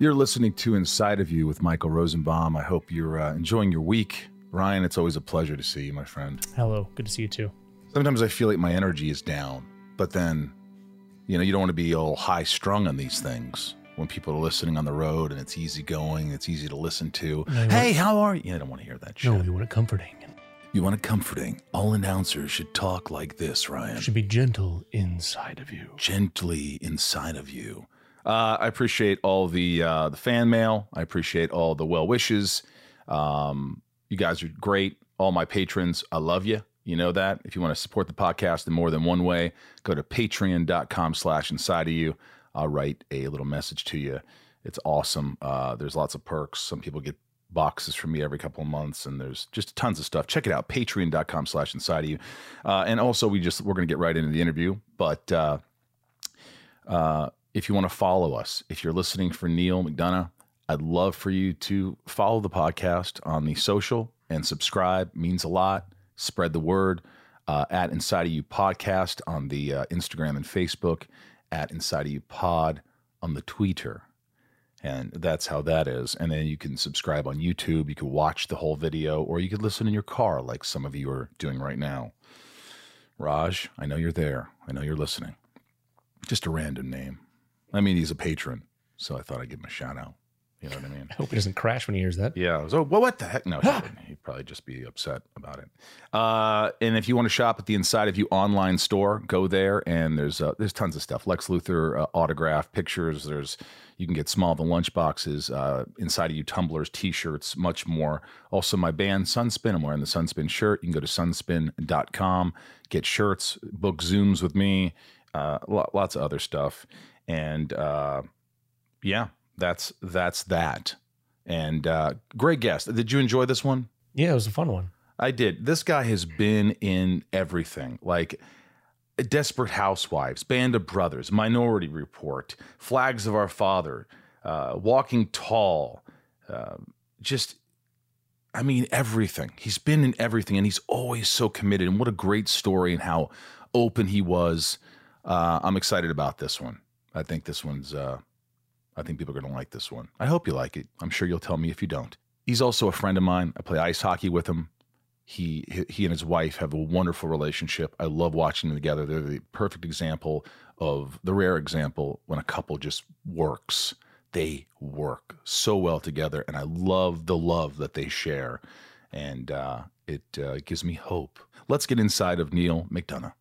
You're listening to Inside of You with Michael Rosenbaum. I hope you're uh, enjoying your week. Ryan, it's always a pleasure to see you, my friend. Hello, good to see you too. Sometimes I feel like my energy is down, but then, you know, you don't want to be all high strung on these things when people are listening on the road and it's easy going, it's easy to listen to. No, hey, how are you? I don't want to hear that shit. No, you want it comforting. You want it comforting. All announcers should talk like this, Ryan. It should be gentle inside of you. gently inside of you. Uh, I appreciate all the uh, the fan mail. I appreciate all the well wishes. Um, you guys are great. All my patrons, I love you. You know that. If you want to support the podcast in more than one way, go to patreon.com slash inside of you. I'll write a little message to you. It's awesome. Uh, there's lots of perks. Some people get boxes from me every couple of months and there's just tons of stuff check it out patreon.com slash inside of you uh, and also we just we're going to get right into the interview but uh, uh, if you want to follow us, if you're listening for Neal McDonough, I'd love for you to follow the podcast on the social and subscribe. Means a lot. Spread the word uh, at Inside of You Podcast on the uh, Instagram and Facebook, at Inside of You Pod on the Twitter. And that's how that is. And then you can subscribe on YouTube. You can watch the whole video, or you could listen in your car, like some of you are doing right now. Raj, I know you're there. I know you're listening. Just a random name. I mean, he's a patron, so I thought I'd give him a shout out. You know what I mean? I hope he doesn't crash when he hears that. Yeah. Oh, well, what the heck? No, he wouldn't. he'd probably just be upset about it. Uh, and if you want to shop at the Inside of You online store, go there, and there's uh, there's tons of stuff. Lex Luthor uh, autograph pictures. There's you can get small the lunch boxes, uh, Inside of You tumblers, T-shirts, much more. Also, my band Sunspin. I'm wearing the Sunspin shirt. You can go to sunspin.com, get shirts, book Zooms with me, uh, lo- lots of other stuff, and uh, yeah, that's that's that. And uh, great guest. Did you enjoy this one? Yeah, it was a fun one. I did. This guy has been in everything, like Desperate Housewives, Band of Brothers, Minority Report, Flags of Our Father, uh, Walking Tall, uh, just. I mean, everything. He's been in everything, and he's always so committed. And what a great story, and how open he was. Uh, I'm excited about this one. I think this one's. Uh, I think people are going to like this one. I hope you like it. I'm sure you'll tell me if you don't. He's also a friend of mine. I play ice hockey with him. He he and his wife have a wonderful relationship. I love watching them together. They're the perfect example of the rare example when a couple just works. They work so well together, and I love the love that they share, and uh, it uh, gives me hope. Let's get inside of Neal McDonough.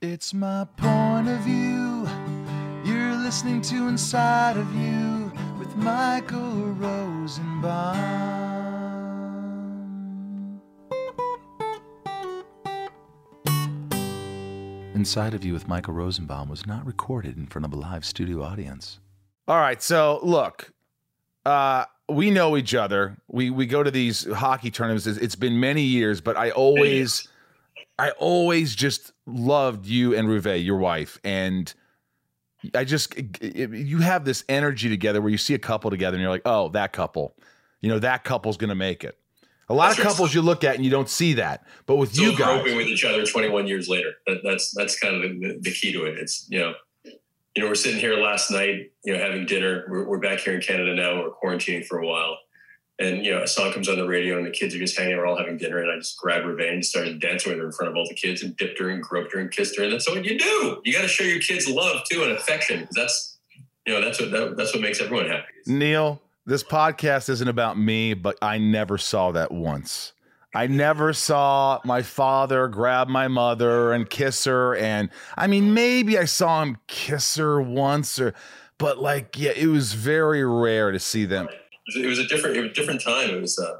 It's my point of view. Listening to Inside of You with Michael Rosenbaum. Inside of You with Michael Rosenbaum was not recorded in front of a live studio audience. All right, so look, uh, we know each other. We we go to these hockey tournaments. It's- it's been many years, but I always, I always just loved you and Ruvé, your wife, and I just you have this energy together where you see a couple together and you're like, oh, that couple, you know, that couple's gonna make it. A lot of That's couples you look at and you don't see that, but with you guys, groping with each other 21 years later. That, that's that's kind of the, the key to it. It's you know, you know, we're sitting here last night, you know, having dinner. We're, we're back here in Canada now. We're quarantining for a while, and you know, a song comes on the radio, and the kids are just hanging. All having dinner, and I just grabbed Ruvé and started dancing with her in front of all the kids, and dipped her and groped her and kissed her. And that's what you do. You got to show your kids love too and affection. 'cause That's you know, that's what that, that's what makes everyone happy. Neal, this podcast isn't about me, but I never saw that once. I never saw my father grab my mother and kiss her. And I mean, maybe I saw him kiss her once or, but like, yeah, it was very rare to see them. It was- a different it was a different time. It was uh,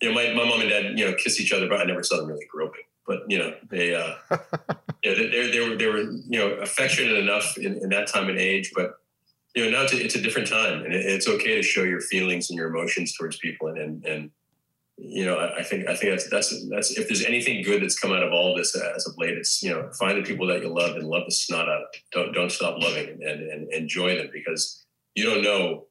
you know my, my mom and dad you know kiss each other, but I never saw them really groping. But you know they uh, yeah they, they, they were they were you know affectionate enough in, in that time and age, but you know now it's a, it's a different time, and it, it's okay to show your feelings and your emotions towards people, and and, and you know I, I think I think that's that's that's if there's anything good that's come out of all this as of late, it's you know find the people that you love and love the snot out Don't don't stop loving and, and, and enjoy them because you don't know,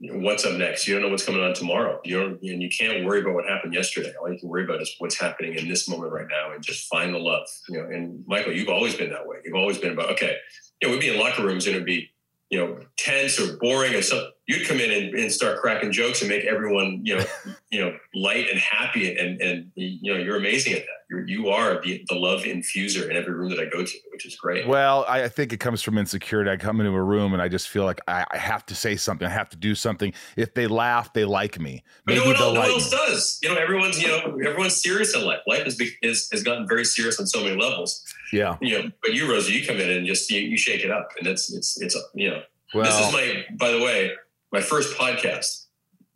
what's up next. You don't know what's coming on tomorrow. You don't, and you can't worry about what happened yesterday. All you can worry about is what's happening in this moment right now, and just find the love. You know, and Michael, you've always been that way. You've always been about okay. You know, we'd be in locker rooms and it'd be you know tense or boring or something, you'd come in and, and, start cracking jokes and make everyone, you know, you know, light and happy. And, and, you know, you're amazing at that. You're, you are the, the love infuser in every room that I go to, which is great. Well, I think it comes from insecurity. I come into a room and I just feel like I, I have to say something. I have to do something. If they laugh, they like me. Maybe but no one, else, no one else does. You know, everyone's, you know, everyone's serious in life. Life is, is, has gotten very serious on so many levels. Yeah. You know, but you, Rosie, you come in and just, you, you shake it up and it's, it's, it's, you know, well, this is my, by the way, my first podcast.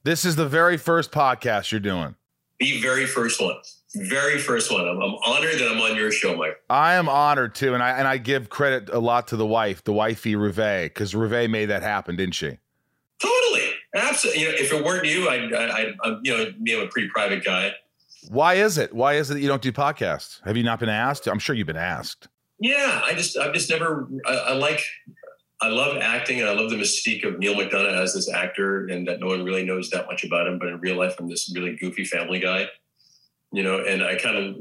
This is the very first podcast you're doing. The very first one. Very first one. I'm, I'm honored that I'm on your show, Mike. I am honored too, and I and I give credit a lot to the wife, the wifey Ruvé, because Ruvé made that happen, didn't she? Totally, absolutely. You know, if it weren't you, I, I, I, you know, me, I'm a pretty private guy. Why is it? Why is it that you don't do podcasts? Have you not been asked? I'm sure you've been asked. Yeah, I just, I've just never. I, I like, I love acting and I love the mystique of Neal McDonough as this actor and that no one really knows that much about him. But in real life, I'm this really goofy family guy, you know, and I kind of,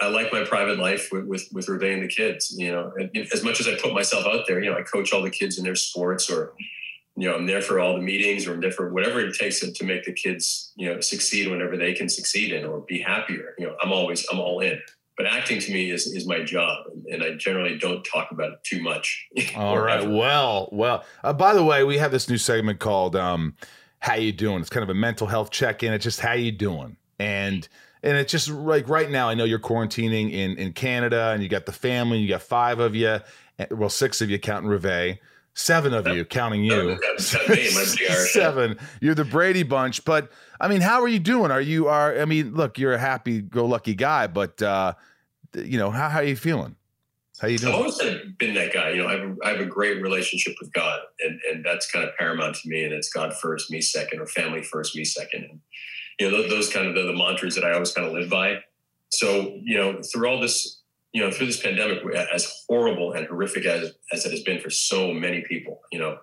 I like my private life with, with, with Ruvé and the kids, you know, and as much as I put myself out there, you know, I coach all the kids in their sports or, you know, I'm there for all the meetings or I'm there for whatever it takes to, to make the kids, you know, succeed whenever they can succeed in or be happier. You know, I'm always, I'm all in but acting to me is, is my job and i generally don't talk about it too much. All right well well uh, by the way we have this new segment called um, how you doing? It's kind of a mental health check-in. It's just how you doing? And and it's just like right now i know you're quarantining in in canada and you got the family you got five of you well six of you counting Ruvé seven of you counting you. seven. You're the brady bunch but i mean how are you doing? Are you are i mean look you're a happy go lucky guy but uh you know how, how are you feeling how you doing i've always been that guy you know I have, a, I have a great relationship with god and and that's kind of paramount to me and it's god first me second or family first me second and you know those, kind of the, the mantras that i always kind of live by so you know through all this you know, through this pandemic, as horrible and horrific as, as it has been for so many people, you know,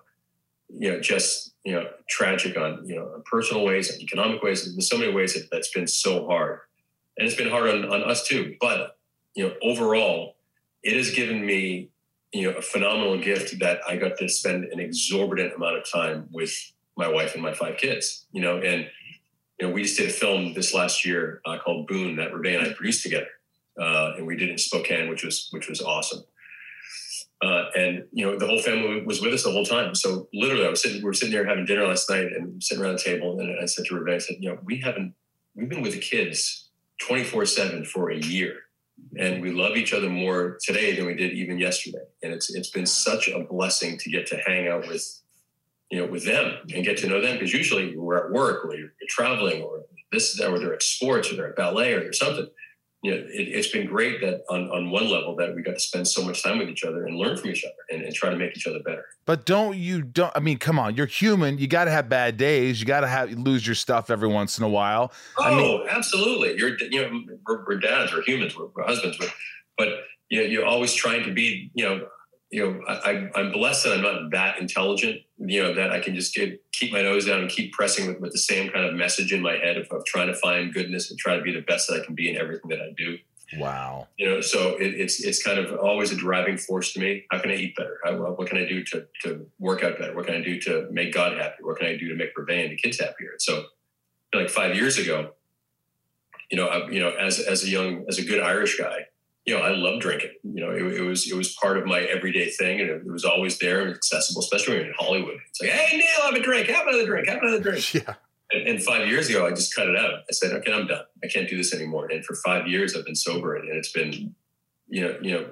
you know, just, you know, tragic on, you know, personal ways and economic ways. In so many ways that, that's been so hard. And it's been hard on, on us too. But, you know, overall, it has given me, you know, a phenomenal gift that I got to spend an exorbitant amount of time with my wife and my five kids, you know, and, you know, we just did a film this last year uh, called Boon that Ruvé and I produced together uh, and we did it in Spokane, which was which was awesome. Uh, and you know the whole family was with us the whole time. So literally, I was sitting, we were sitting there having dinner last night, and sitting around the table, and I said to Rebecca, I said, you know, we haven't we've been with the kids twenty four seven for a year, and we love each other more today than we did even yesterday. And it's it's been such a blessing to get to hang out with you know with them and get to know them because usually we're at work or you're, traveling or this or they're at sports or they're at ballet or something you know, it, has been great that on, on one level that we got to spend so much time with each other and learn from each other and, and try to make each other better. But don't you don't I mean, come on, you're human. You got to have bad days. You got to have lose your stuff every once in a while. Oh, I mean, absolutely. You're you know we're, we're dads, we're humans, we're, we're husbands, but but you know, you're always trying to be you know you know, I, I'm blessed that I'm not that intelligent, you know, that I can just get, keep my nose down and keep pressing with, with the same kind of message in my head of, of, trying to find goodness and try to be the best that I can be in everything that I do. Wow. You know, so it, it's, it's kind of always a driving force to me. How can I eat better? How, what can I do to, to work out better? What can I do to make God happy? What can I do to make Ruvé and the kids happier? So like five years ago, you know, I, you know, as, as a young, as a good Irish guy, you know, I love drinking. You know, it, it, was it was part of my everyday thing, and it, it was always there and accessible, especially in Hollywood. It's like, hey, Neal, have a drink, have another drink, have another drink. Yeah. And, and, five years ago, I just cut it out. I said, okay, I'm done. I can't do this anymore. And for five years, I've been sober, and, and it's been, you know, you know,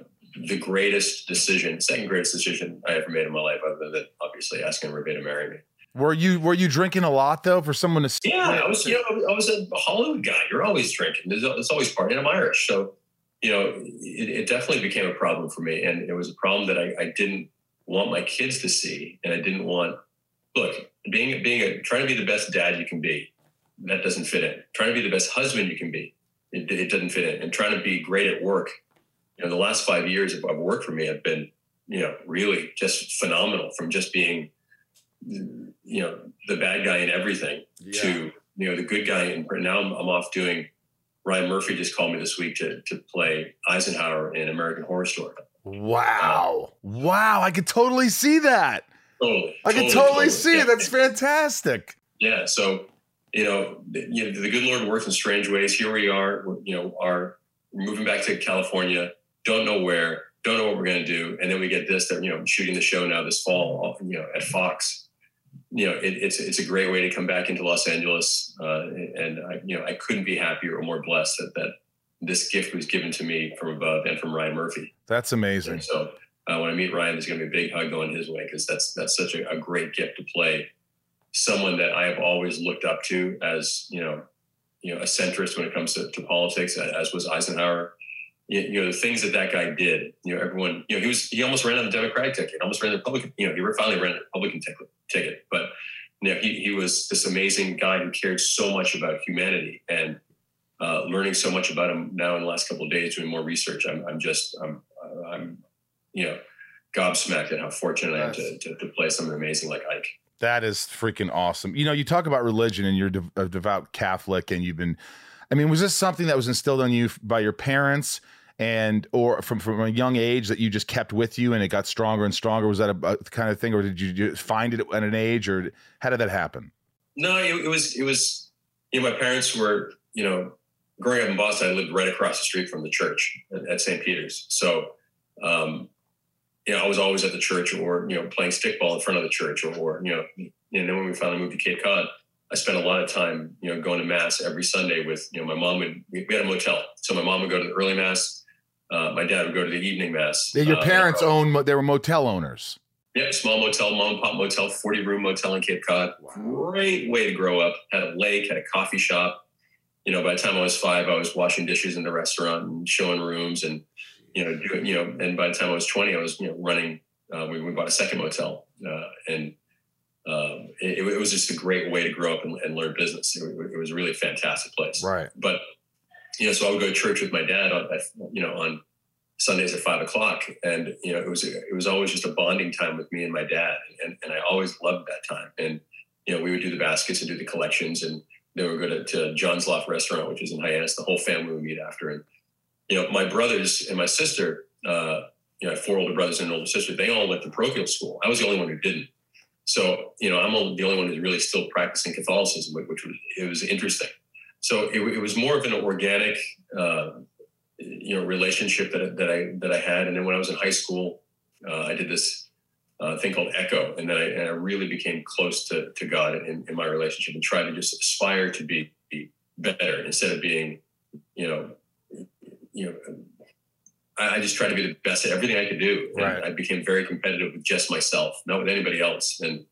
the greatest decision, second greatest decision I ever made in my life, other than obviously asking Ruvé to marry me. Were you were you drinking a lot though for someone to? Yeah, I was. You know, I was a Hollywood guy. You're always drinking. There's, there's always partying. I'm Irish, so you know, it, it, definitely became a problem for me. And it was a problem that I, I, didn't want my kids to see. And I didn't want, look, being, being a, trying to be the best dad you can be, that doesn't fit in. Trying to be the best husband you can be, it, it doesn't fit in. And trying to be great at work, you know, the last five years of, of work for me have been, you know, really just phenomenal from just being, you know, the bad guy in everything yeah. to, you know, the good guy. And now I'm, I'm off doing Ryan Murphy just called me this week to to play Eisenhower in American Horror Story. Wow. Um, wow. I could totally see that. totally. I can totally, see yeah. it. That's fantastic. Yeah. So, you know, the, you know, the good Lord works in strange ways. Here we are, you know, are moving back to California, don't know where, don't know what we're going to do. And then we get this, that, you know, shooting the show now this fall, you know, at Fox. You know, it, it's it's a great way to come back into Los Angeles, uh, and I, you know, I couldn't be happier or more blessed that that this gift was given to me from above and from Ryan Murphy. That's amazing. And so uh, when I meet Ryan, there's going to be a big hug going his way because that's that's such a, a, great gift to play someone that I have always looked up to as you know, you know, a centrist when it comes to, to politics, as was Eisenhower. You, you, know, the things that that guy did. You know, everyone. You know, he was he almost ran on the Democratic ticket, almost ran the Republican. You know, he finally ran the Republican ticket. ticket but you know, he he was this amazing guy who cared so much about humanity and. Uh, learning so much about him now in the last couple of days, doing more research. I'm, I'm just, I'm, I'm, you know, gobsmacked at how fortunate I am to, to, to play someone amazing like Ike. That is freaking awesome. You know, you talk about religion and you're a devout Catholic and you've been, I mean, was this something that was instilled on you by your parents and, or from, from a young age that you just kept with you and it got stronger and stronger? Was that a, a kind of thing or did you find it at an age or how did that happen? No, it, it was, it was, you know, my parents were, you know, growing up in Boston, I lived right across the street from the church at, at St. Peter's. So, um, you know, I was always at the church or, you know, playing stickball in front of the church or, or you know, and then when we finally moved to Cape Cod, I spent a lot of time, you know, going to mass every Sunday with, you know, my mom would, we had a motel. So my mom would go to the early mass. Uh, my dad would go to the evening mass. Your uh, parents own, they were motel owners. Yeah, small motel, mom and pop motel, 40 room motel in Cape Cod. Wow. Great way to grow up. Had a lake, had a coffee shop. You know, by the time I was five, I was washing dishes in the restaurant and showing rooms and, you know, doing, you know, and by the time I was 20, I was, you know, running, uh, we, we bought a second motel uh, and um, it, it, was just a great way to grow up and, and learn business. It, it, was a really fantastic place. Right. But, you know, so I would go to church with my dad on, you know, on Sundays at five o'clock. And, you know, it was, it was always just a bonding time with me and my dad. And, and I always loved that time. And, you know, we would do the baskets and do the collections and then we would go to, to John's Loft restaurant, which is in Hyannis. The whole family would meet after. And, you know, my brothers and my sister, uh, you know, four older brothers and an older sister. They all went to parochial school. I was the only one who didn't. So, you know, I'm the only one who's really still practicing Catholicism, which was it was interesting. So it, it was more of an organic, uh, you know, relationship that that I that I had. And then when I was in high school, uh, I did this uh, thing called Echo, and then I, and I, really became close to to God in, in my relationship and tried to just aspire to be, be better instead of being, you know, you know I just tried to be the best at everything I could do. And right. I became very competitive with just myself, not with anybody else. And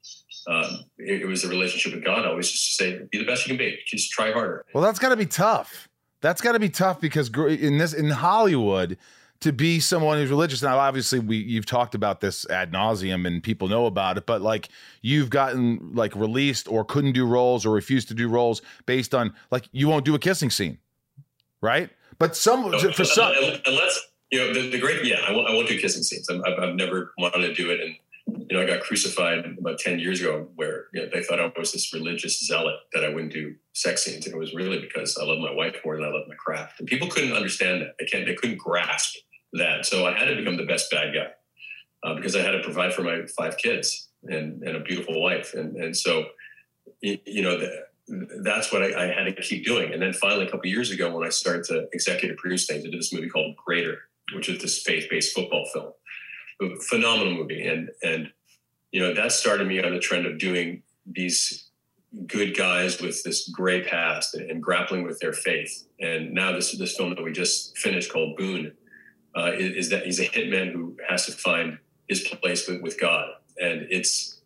um, it, it, was a relationship with God. I always just say, be the best you can be. Just try harder. Well, that's got to be tough. That's got to be tough because in this in Hollywood, to be someone who's religious now, obviously we you've talked about this ad nauseum and people know about it, but like you've gotten like released or couldn't do roles or refused to do roles based on like you won't do a kissing scene, right? But some no, for some unless you know, the, the great, yeah, I won't, I won't do kissing scenes. I've, I've never wanted to do it. And, you know, I got crucified about 10 years ago where you know, they thought I was this religious zealot that I wouldn't do sex scenes. And it was really because I love my wife more than I love my craft. And people couldn't understand that. They can't, they couldn't grasp that. So I had to become the best bad guy uh, because I had to provide for my five kids and, and a beautiful wife. And, and so, you know, the, that's what I, I, had to keep doing. And then finally, a couple years ago, when I started to executive produce things, I did this movie called Greater, which is this faith-based football film. Phenomenal movie, and and you know that started me on the trend of doing these good guys with this gray past and, and grappling with their faith. And now this this film that we just finished called Boon uh, is, is, that he's a hitman who has to find his place with, with God, and it's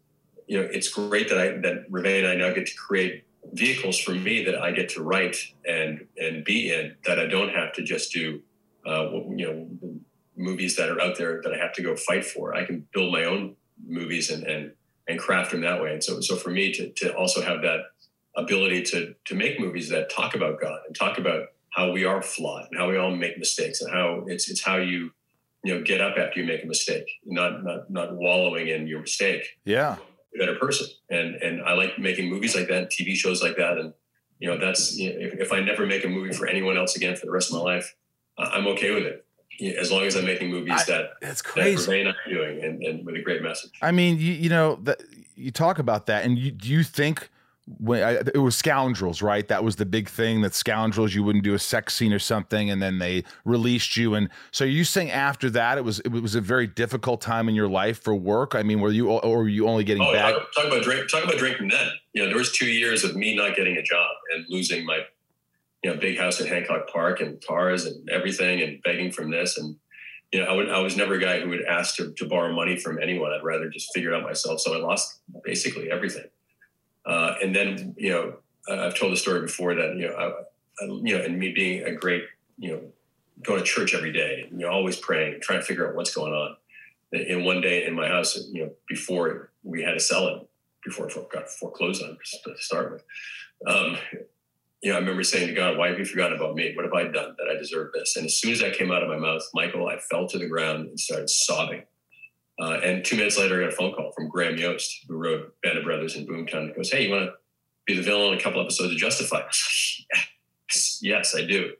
you know it's great that I that Ruvé and I now get to create vehicles for me that I get to write and and be in that I don't have to just do uh, you know, movies that are out there that I have to go fight for. I can build my own movies and and and craft them that way. And so so for me to to also have that ability to to make movies that talk about God and talk about how we are flawed and how we all make mistakes and how it's it's how you you know get up after you make a mistake, not not not wallowing in your mistake. Yeah, a better person. And and I like making movies like that, TV shows like that, and you know that's you know, if, if I never make a movie for anyone else again for the rest of my life, I'm okay with it. As long as I'm making movies I, that that's crazy. That I'm doing and, and with a great message. I mean, you, you know, that you talk about that, and you, do you think when I, it was Scoundrels, right? That was the big thing. That Scoundrels, you wouldn't do a sex scene or something, and then they released you. And so, you saying after that, it was it was a very difficult time in your life for work. I mean, were you or were you only getting oh, back? Talk, talk about drink. Talk about drinking then. You know, there was two years of me not getting a job and losing my, you know, big house in Hancock Park and cars and everything, and begging from this and you know, I, would, I was never a guy who would ask to, to borrow money from anyone. I'd rather just figure it out myself. So I lost basically everything. Uh, and then, you know, I've told the story before that, you know, I, I, you know, and me being a great, you know, going to church every day, you know, always praying, trying to figure out what's going on. And one day in my house, you know, before we had to sell it, before it got foreclosed on to start with, um, you know, I remember saying to God, why have you forgotten about me? What have I done that I deserve this? And as soon as that came out of my mouth, Michael, I fell to the ground and started sobbing. Uh, and two minutes later, I got a phone call from Graham Yost, who wrote Band of Brothers and Boomtown. He goes, Hey, you want to be the villain in a couple episodes of Justified? yes, yes, I do.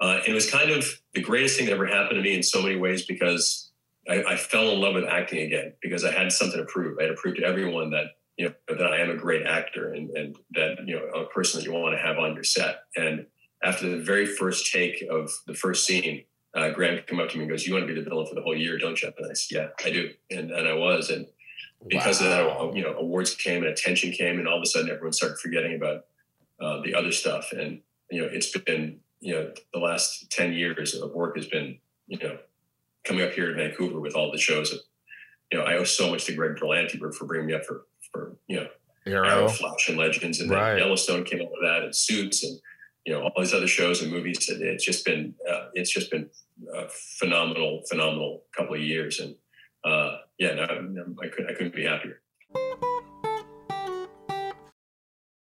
Uh, and it was kind of the greatest thing that ever happened to me in so many ways because I, I fell in love with acting again because I had something to prove. I had to prove to everyone that you know that I am a great actor and, and that you know a person that you want to have on your set. And after the very first take of the first scene, uh, Graham came up to me and goes, "You want to be the villain for the whole year, don't you?" And I said, "Yeah, I do," and and I was. And because wow. of that, you know, awards came and attention came, and all of a sudden, everyone started forgetting about uh, the other stuff. And you know, it's been you know the last ten years of work has been you know coming up here to Vancouver with all the shows. Of, you know, I owe so much to Greg Berlanti for, for bringing me up for for you know Arrow, Arrow Flash, and Legends, and right. then Yellowstone came up with that, and Suits, and you know all these other shows and movies. And It's just been uh, it's just been a phenomenal, phenomenal couple of years, and uh, yeah, no, I couldn't I couldn't be happier.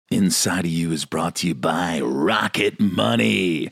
Inside of You is brought to you by Rocket Money.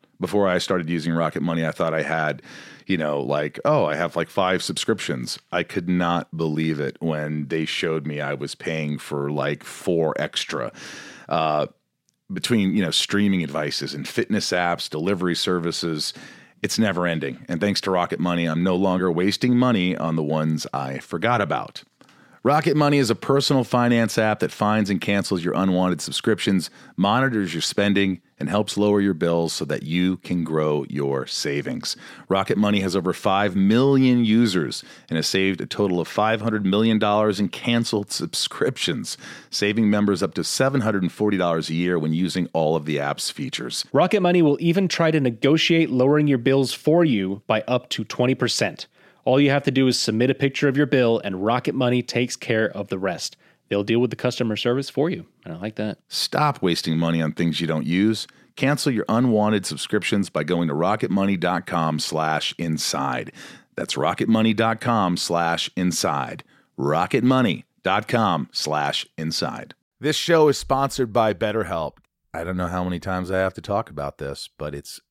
before I started using Rocket Money, I thought I had, you know, like, oh, I have like five subscriptions. I could not believe it when they showed me I was paying for like four extra. Uh, between, you know, streaming devices and fitness apps, delivery services, it's never ending. And thanks to Rocket Money, I'm no longer wasting money on the ones I forgot about. Rocket Money is a personal finance app that finds and cancels your unwanted subscriptions, monitors your spending, and helps lower your bills so that you can grow your savings. Rocket Money has over 5 million users and has saved a total of $500 million in canceled subscriptions, saving members up to $740 a year when using all of the app's features. Rocket Money will even try to negotiate lowering your bills for you by up to 20%. All you have to do is submit a picture of your bill, and Rocket Money takes care of the rest. They'll deal with the customer service for you. And I like that. Stop wasting money on things you don't use. Cancel your unwanted subscriptions by going to rocketmoney.com slash inside. That's rocketmoney.com slash inside. rocketmoney.com slash inside. This show is sponsored by BetterHelp. I don't know how many times I have to talk about this, but it's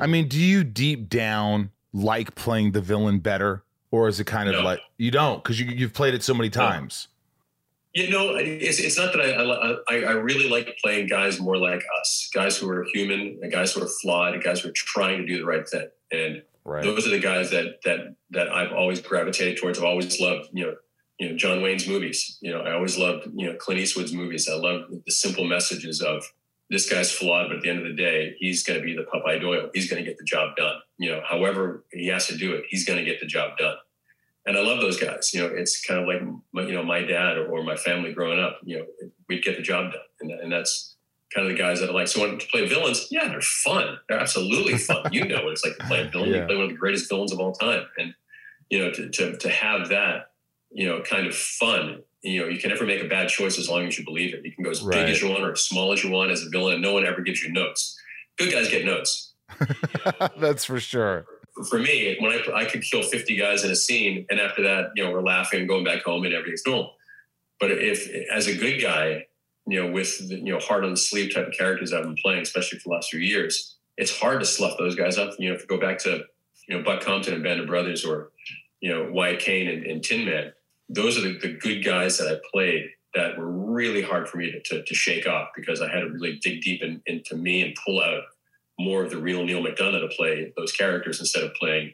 I mean, do you deep down like playing the villain better, or is it kind of No. like you don't because you you've played it so many times? You know, it's, it's not that I, I I really like playing guys more like us, guys who are human, and guys who are flawed, and guys who are trying to do the right thing. And Right. those are the guys that that that I've always gravitated towards. I've always loved, you know, you know John Wayne's movies. You know, I always loved, you know, Clint Eastwood's movies. I love the simple messages of this guy's flawed, but at the end of the day, he's going to be the Popeye Doyle. He's going to get the job done. You know, however he has to do it, he's going to get the job done. And I love those guys. You know, it's kind of like my, you know my dad or, or my family growing up. You know, we'd get the job done, and, and that's kind of the guys that I like. So when to play villains, yeah, they're fun. They're absolutely fun. you know what it's like to play a villain. Yeah. You play one of the greatest villains of all time, and you know to, to to have that you know kind of fun. You know, you can never make a bad choice as long as you believe it. You can go as Right. big as you want or as small as you want as a villain, and no one ever gives you notes. Good guys get notes That's for sure. for me, when I I could kill 50 guys in a scene, and after that, you know, we're laughing and going back home and everything's normal. But if as a good guy, you know, with the, you know hard on the sleeve type of characters I've been playing, especially for the last few years, it's hard to slough those guys up. You know, if you go back to you know Buck Compton and Band of Brothers, or you know Wyatt Cain and, and Tin Man, those are the, the good guys that I played that were really hard for me to, to, to shake off because I had to really dig deep in, into me and pull out more of the real Neal McDonough to play those characters instead of playing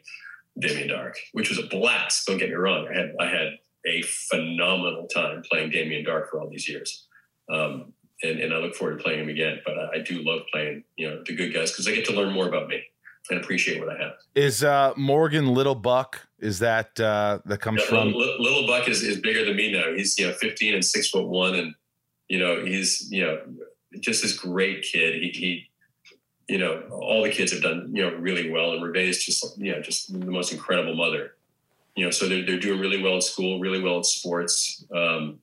Damien Darhk, which was a blast. Don't get me wrong. I had I had a phenomenal time playing Damien Darhk for all these years. Um, and, and I look forward to playing him again. But I, I do love playing, you know, the good guys because I get to learn more about me and appreciate what I have. Is uh, Morgan Little Buck? Is that uh, that comes Yeah, from? little, little Buck is, is bigger than me now. He's you know 15 and six foot one, and you know he's you know just this great kid. He, he you know all the kids have done you know really well, and Ruvé is just you know just the most incredible mother. You know, so they're they're doing really well in school, really well in sports. Um,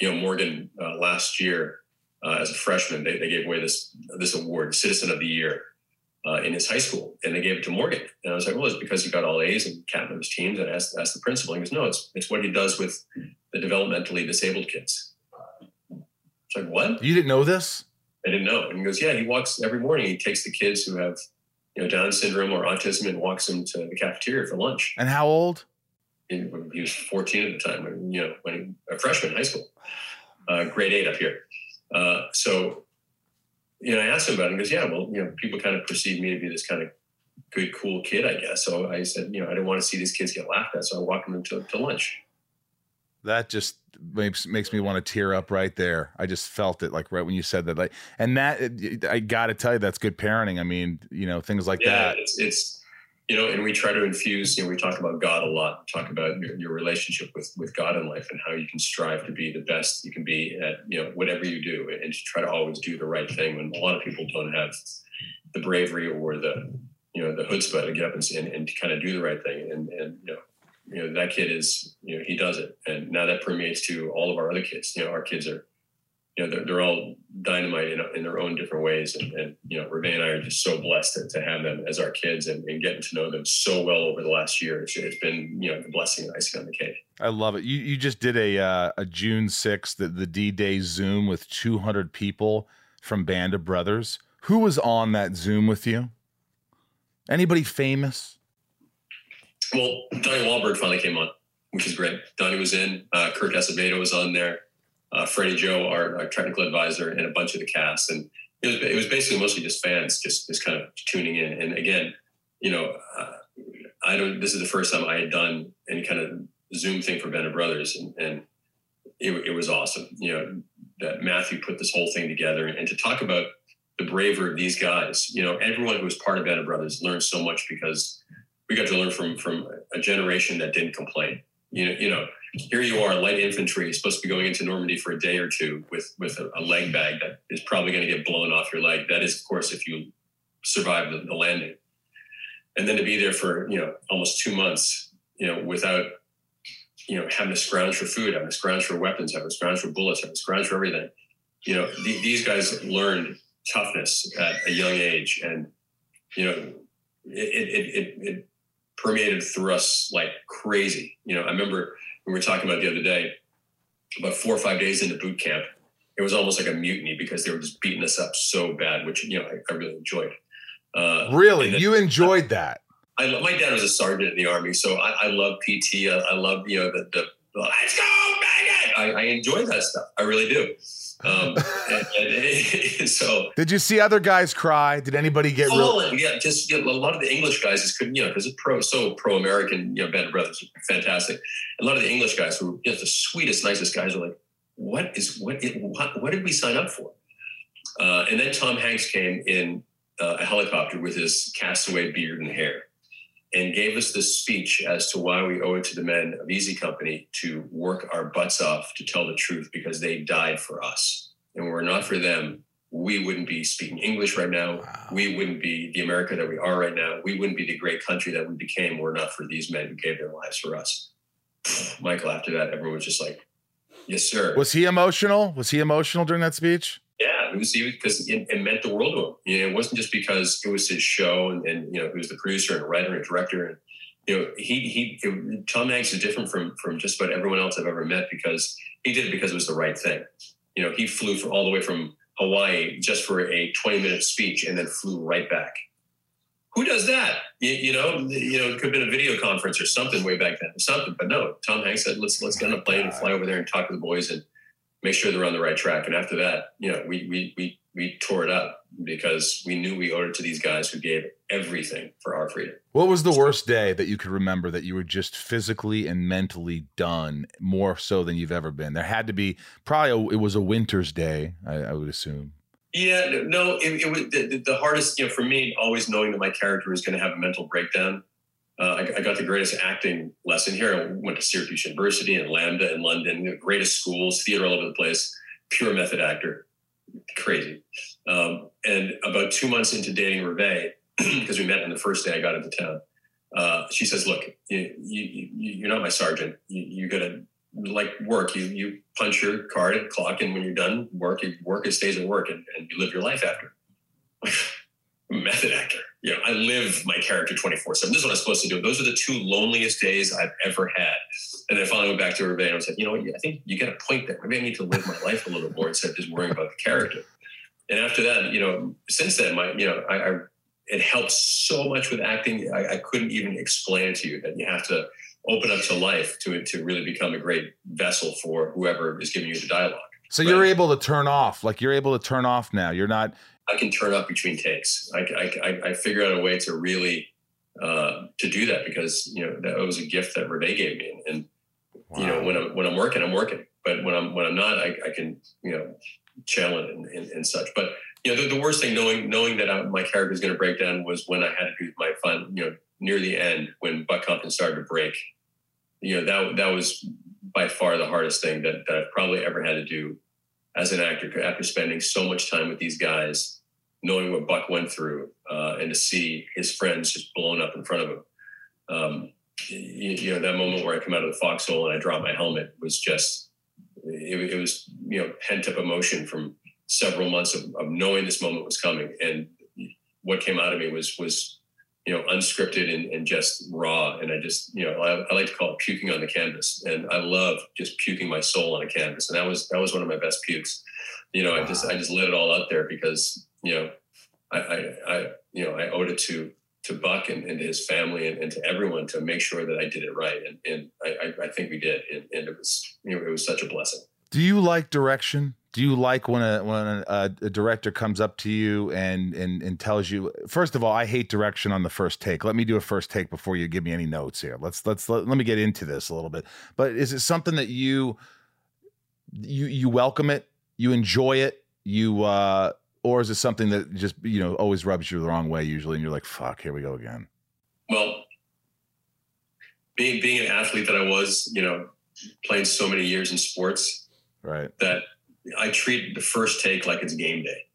you know, Morgan uh, last year uh, as a freshman, they, they gave away this this award, Citizen of the Year uh, in his high school, and they gave it to Morgan. And I was like, well, it's because he got all A's and captain of his teams. And I asked, asked the principal, he goes, no, it's it's what he does with the developmentally disabled kids. It's like, what? You didn't know this? I didn't know. And he goes, yeah, he walks every morning. He takes the kids who have, you know, Down syndrome or autism and walks them to the cafeteria for lunch. And how old? He was 14 at the time, when, you know, when he, a freshman in high school, uh, grade eight up here. Uh, so, you know, I asked him about it. And he goes, yeah, well, you know, people kind of perceive me to be this kind of good, cool kid, I guess. So I said, you know, I didn't want to see these kids get laughed at. So I walked them to, to lunch. That just makes makes me want to tear up right there. I just felt it like right when you said that. Like, and that I got to tell you, that's good parenting. I mean, you know, things like yeah, that. it's it's you know, and we try to infuse. You know, we talk about God a lot. Talk about your, your relationship with with God in life and how you can strive to be the best you can be at you know whatever you do, and to try to always do the right thing. When a lot of people don't have the bravery or the you know the chutzpah to get up and, and, and to kind of do the right thing, and and you know. You know that kid is, you know, he does it, and now that permeates to all of our other kids. You know, our kids are you know, they're, they're all dynamite in, in their own different ways. And, and, you know, Ruvé and I are just so blessed to, to have them as our kids and, and, getting to know them so well over the last year. It's, it's been, you know, the blessing and icing on the cake. I love it. You, you just did a, uh, a June 6th, the, the D-Day Zoom with 200 people from Band of Brothers. Who was on that Zoom with you? Anybody famous? Well, Donnie Wahlberg finally came on, which is great. Donnie was in. Uh, Kirk Acevedo was on there. Uh, Freddie Joe, our, our, technical advisor, and a bunch of the cast. And it was, it was basically mostly just fans, just just kind of tuning in. And again, you know, uh, I don't. This is the first time I had done any kind of Zoom thing for Band of Brothers, and, and it, it was awesome. You know, that Matthew put this whole thing together, and, to talk about the bravery of these guys. You know, everyone who was part of Band Brothers learned so much because we got to learn from from a generation that didn't complain. You know, you know, here you are, light infantry, supposed to be going into Normandy for a day or two with with a, a leg bag that is probably going to get blown off your leg. That is, of course, if you survive the, the landing, and then to be there for you know almost two months, you know, without you know having to scrounge for food, having to scrounge for weapons, having to scrounge for bullets, having to scrounge for everything. You know, th- these guys learned toughness at a young age, and you know, it it it, it permeated through us like crazy. You know, I remember we were talking about the other day, about four or five days into boot camp, it was almost like a mutiny because they were just beating us up so bad, which you know I, I really enjoyed. Uh, really, then, you enjoyed that? I, my dad was a sergeant in the army, so I, I love PT. I, I love you know the, the let's go, bang it. I, I enjoy that stuff. I really do. Um, and, and, so, did you see other guys cry? Did anybody get oh, real? Yeah, just you know, a lot of the English guys just couldn't, you know, because it's pro, so pro American. You know, Band of Brothers, fantastic. A lot of the English guys who, you know, the sweetest, nicest guys, are like, "What is what? What, what did we sign up for?" Uh, and then Tom Hanks came in uh, a helicopter with his castaway beard and hair and gave us this speech as to why we owe it to the men of Easy Company to work our butts off to tell the truth because they died for us. And were not for them, we wouldn't be speaking English right now. Wow. We wouldn't be the America that we are right now. We wouldn't be the great country that we became were not for these men who gave their lives for us. Michael, after that, everyone was just like, yes, sir. Was he emotional? Was he emotional during that speech? It was because it, it, meant the world to him. You know, it wasn't just because it was his show and, and you know he was the producer and writer and director and you know he he it, Tom Hanks is different from from just about everyone else I've ever met because he did it because it was the right thing. You know, he flew all the way from Hawaii just for a 20 minute speech and then flew right back. Who does that? You, you know, you know, it could have been a video conference or something way back then, or something. But no, Tom Hanks said, "Let's let's get on a plane and fly over there and talk to the boys and make sure they're on the right track. And after that, you know, we we we we tore it up because we knew we owed it to these guys who gave everything for our freedom. What was the worst day that you could remember that you were just physically and mentally done more so than you've ever been? There had to be probably a, it was a winter's day, I, I would assume. Yeah, no, it, it was the, the, hardest, you know, for me, always knowing that my character was going to have a mental breakdown uh, I, I, got the greatest acting lesson here. I went to Syracuse University and LAMDA in London, the greatest schools, theater all over the place, pure method actor, crazy. Um, and about two months into dating Ruvé, because we met on the first day I got into town, uh, she says, "Look, you, you, are not my sergeant. You, got to like work. You you punch your card and clock, and when you're done, work. you Work it stays at work, and, and you live your life after." method actor. You know, I live my character 24 7. This is what I'm supposed to do. Those are the two loneliest days I've ever had. And then I finally went back to Ruvé and I was like, you know what? I think you get a point there. Maybe I need to live my life a little more instead of just worrying about the character. And after that, you know, since then, my, you know, I, I it helps so much with acting. I, I couldn't even explain it to you that you have to open up to life to, to really become a great vessel for whoever is giving you the dialogue. So right? you're able to turn off, like you're able to turn off now. You're not I can turn up between takes. I, I, I figure out a way to really uh, to do that because you know that was a gift that Renee gave me, and, wow. you know when I'm when I'm working, I'm working, but when I'm when I'm not, I, I can you know channel and, and, and such. But you know the, the, worst thing knowing knowing that I, my character is going to break down was when I had to do my fun you know near the end when Buck Compton started to break. You know that that was by far the hardest thing that, that I've probably ever had to do as an actor after spending so much time with these guys, knowing what Buck went through, uh, and to see his friends just blown up in front of him. Um, you, you, know, that moment where I come out of the foxhole and I drop my helmet was just it, it was you know pent up emotion from several months of, of knowing this moment was coming, and what came out of me was was you know unscripted and, and just raw. And I just you know I, I like to call it puking on the canvas, and I love just puking my soul on a canvas, and that was that was one of my best pukes. You know, wow. I just I just let it all out there because you know I, I, I you know I owed it to to Buck and, and to his family and, and, to everyone to make sure that I did it right. And, and I, I, think we did. And, and, it was, you know, it was such a blessing. Do you like direction? Do you like when a when a, a, director comes up to you and, and and tells you? First of all, I hate direction on the first take. Let me do a first take before you give me any notes here. Let's let's let, let me get into this a little bit. But is it something that you you you welcome it? You enjoy it? You uh or is it something that just you know always rubs you the wrong way usually and you're like fuck here we go again well being being an athlete that i was you know playing so many years in sports right that i treat the first take like it's game day.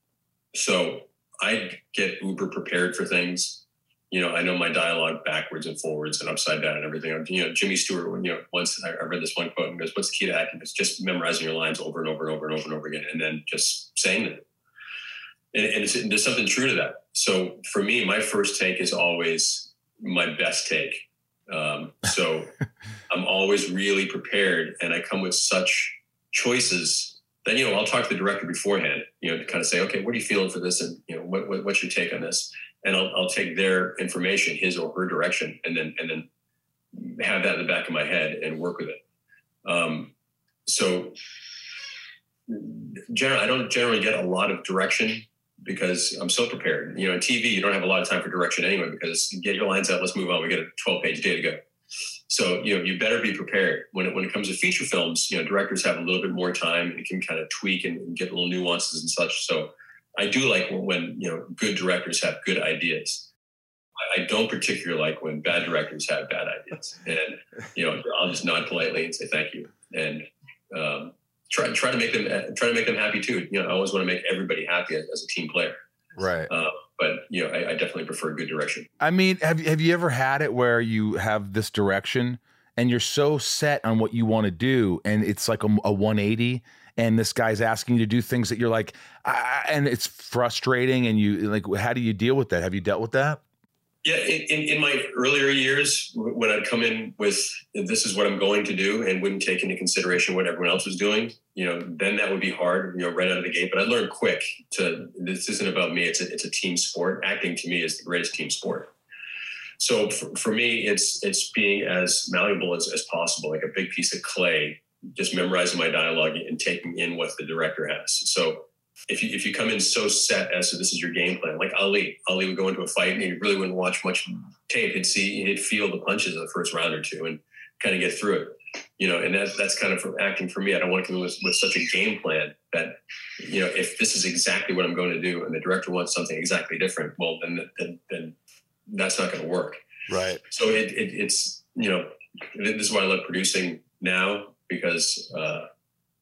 So i get uber prepared for things. You know i know my dialogue backwards and forwards and upside down and everything. You know jimmy stewart you know once i read this one quote and goes what's the key to acting it's just memorizing your lines over and over and over and over and over again and then just saying them and, and there's something true to that. So for me, my first take is always my best take. Um, so I'm always really prepared, and I come with such choices that you know I'll talk to the director beforehand, you know, to kind of say, okay, what are you feeling for this, and you know, what, what what's your take on this, and I'll, I'll take their information, his or her direction, and then and then have that in the back of my head and work with it. Um, so generally, I don't generally get a lot of direction because I'm so prepared. You know, on TV, you don't have a lot of time for direction anyway because get your lines out, let's move on. We got a 12 page day to go. So, you know, you better be prepared. When it, when it comes to feature films, you know, directors have a little bit more time and can kind of tweak and, and get little nuances and such. So I do like when, you know, good directors have good ideas. I, I don't particularly like when bad directors have bad ideas. And, you know, I'll just nod politely and say thank you. And, um, try try to make them try to make them happy too. You know, I always want to make everybody happy as, as a team player. Right. Uh, but you know, I, I, definitely prefer a good direction. I mean, have have you ever had it where you have this direction and you're so set on what you want to do, and it's like a, a 180, and this guy's asking you to do things that you're like, ah, and it's frustrating, and you like, how do you deal with that? Have you dealt with that? Yeah, in, in my earlier years, when I'd come in with this is what I'm going to do and wouldn't take into consideration what everyone else was doing, you know, then that would be hard, you know, right out of the gate. But I learned quick to this isn't about me. It's a, it's a team sport. Acting to me is the greatest team sport. So for, for me, it's it's being as malleable as, as possible, like a big piece of clay, just memorizing my dialogue and taking in what the director has. So if you if you come in so set as to this is your game plan, like Ali, Ali would go into a fight and he really wouldn't watch much tape. He'd see, he'd feel the punches of the first round or two and kind of get through it. You know, and that's that's kind of from acting for me. I don't want to come in with, with such a game plan that, you know, if this is exactly what I'm going to do and the director wants something exactly different, well, then then, then that's not going to work. Right. So it, it, it's you know, this is why I love producing now because. uh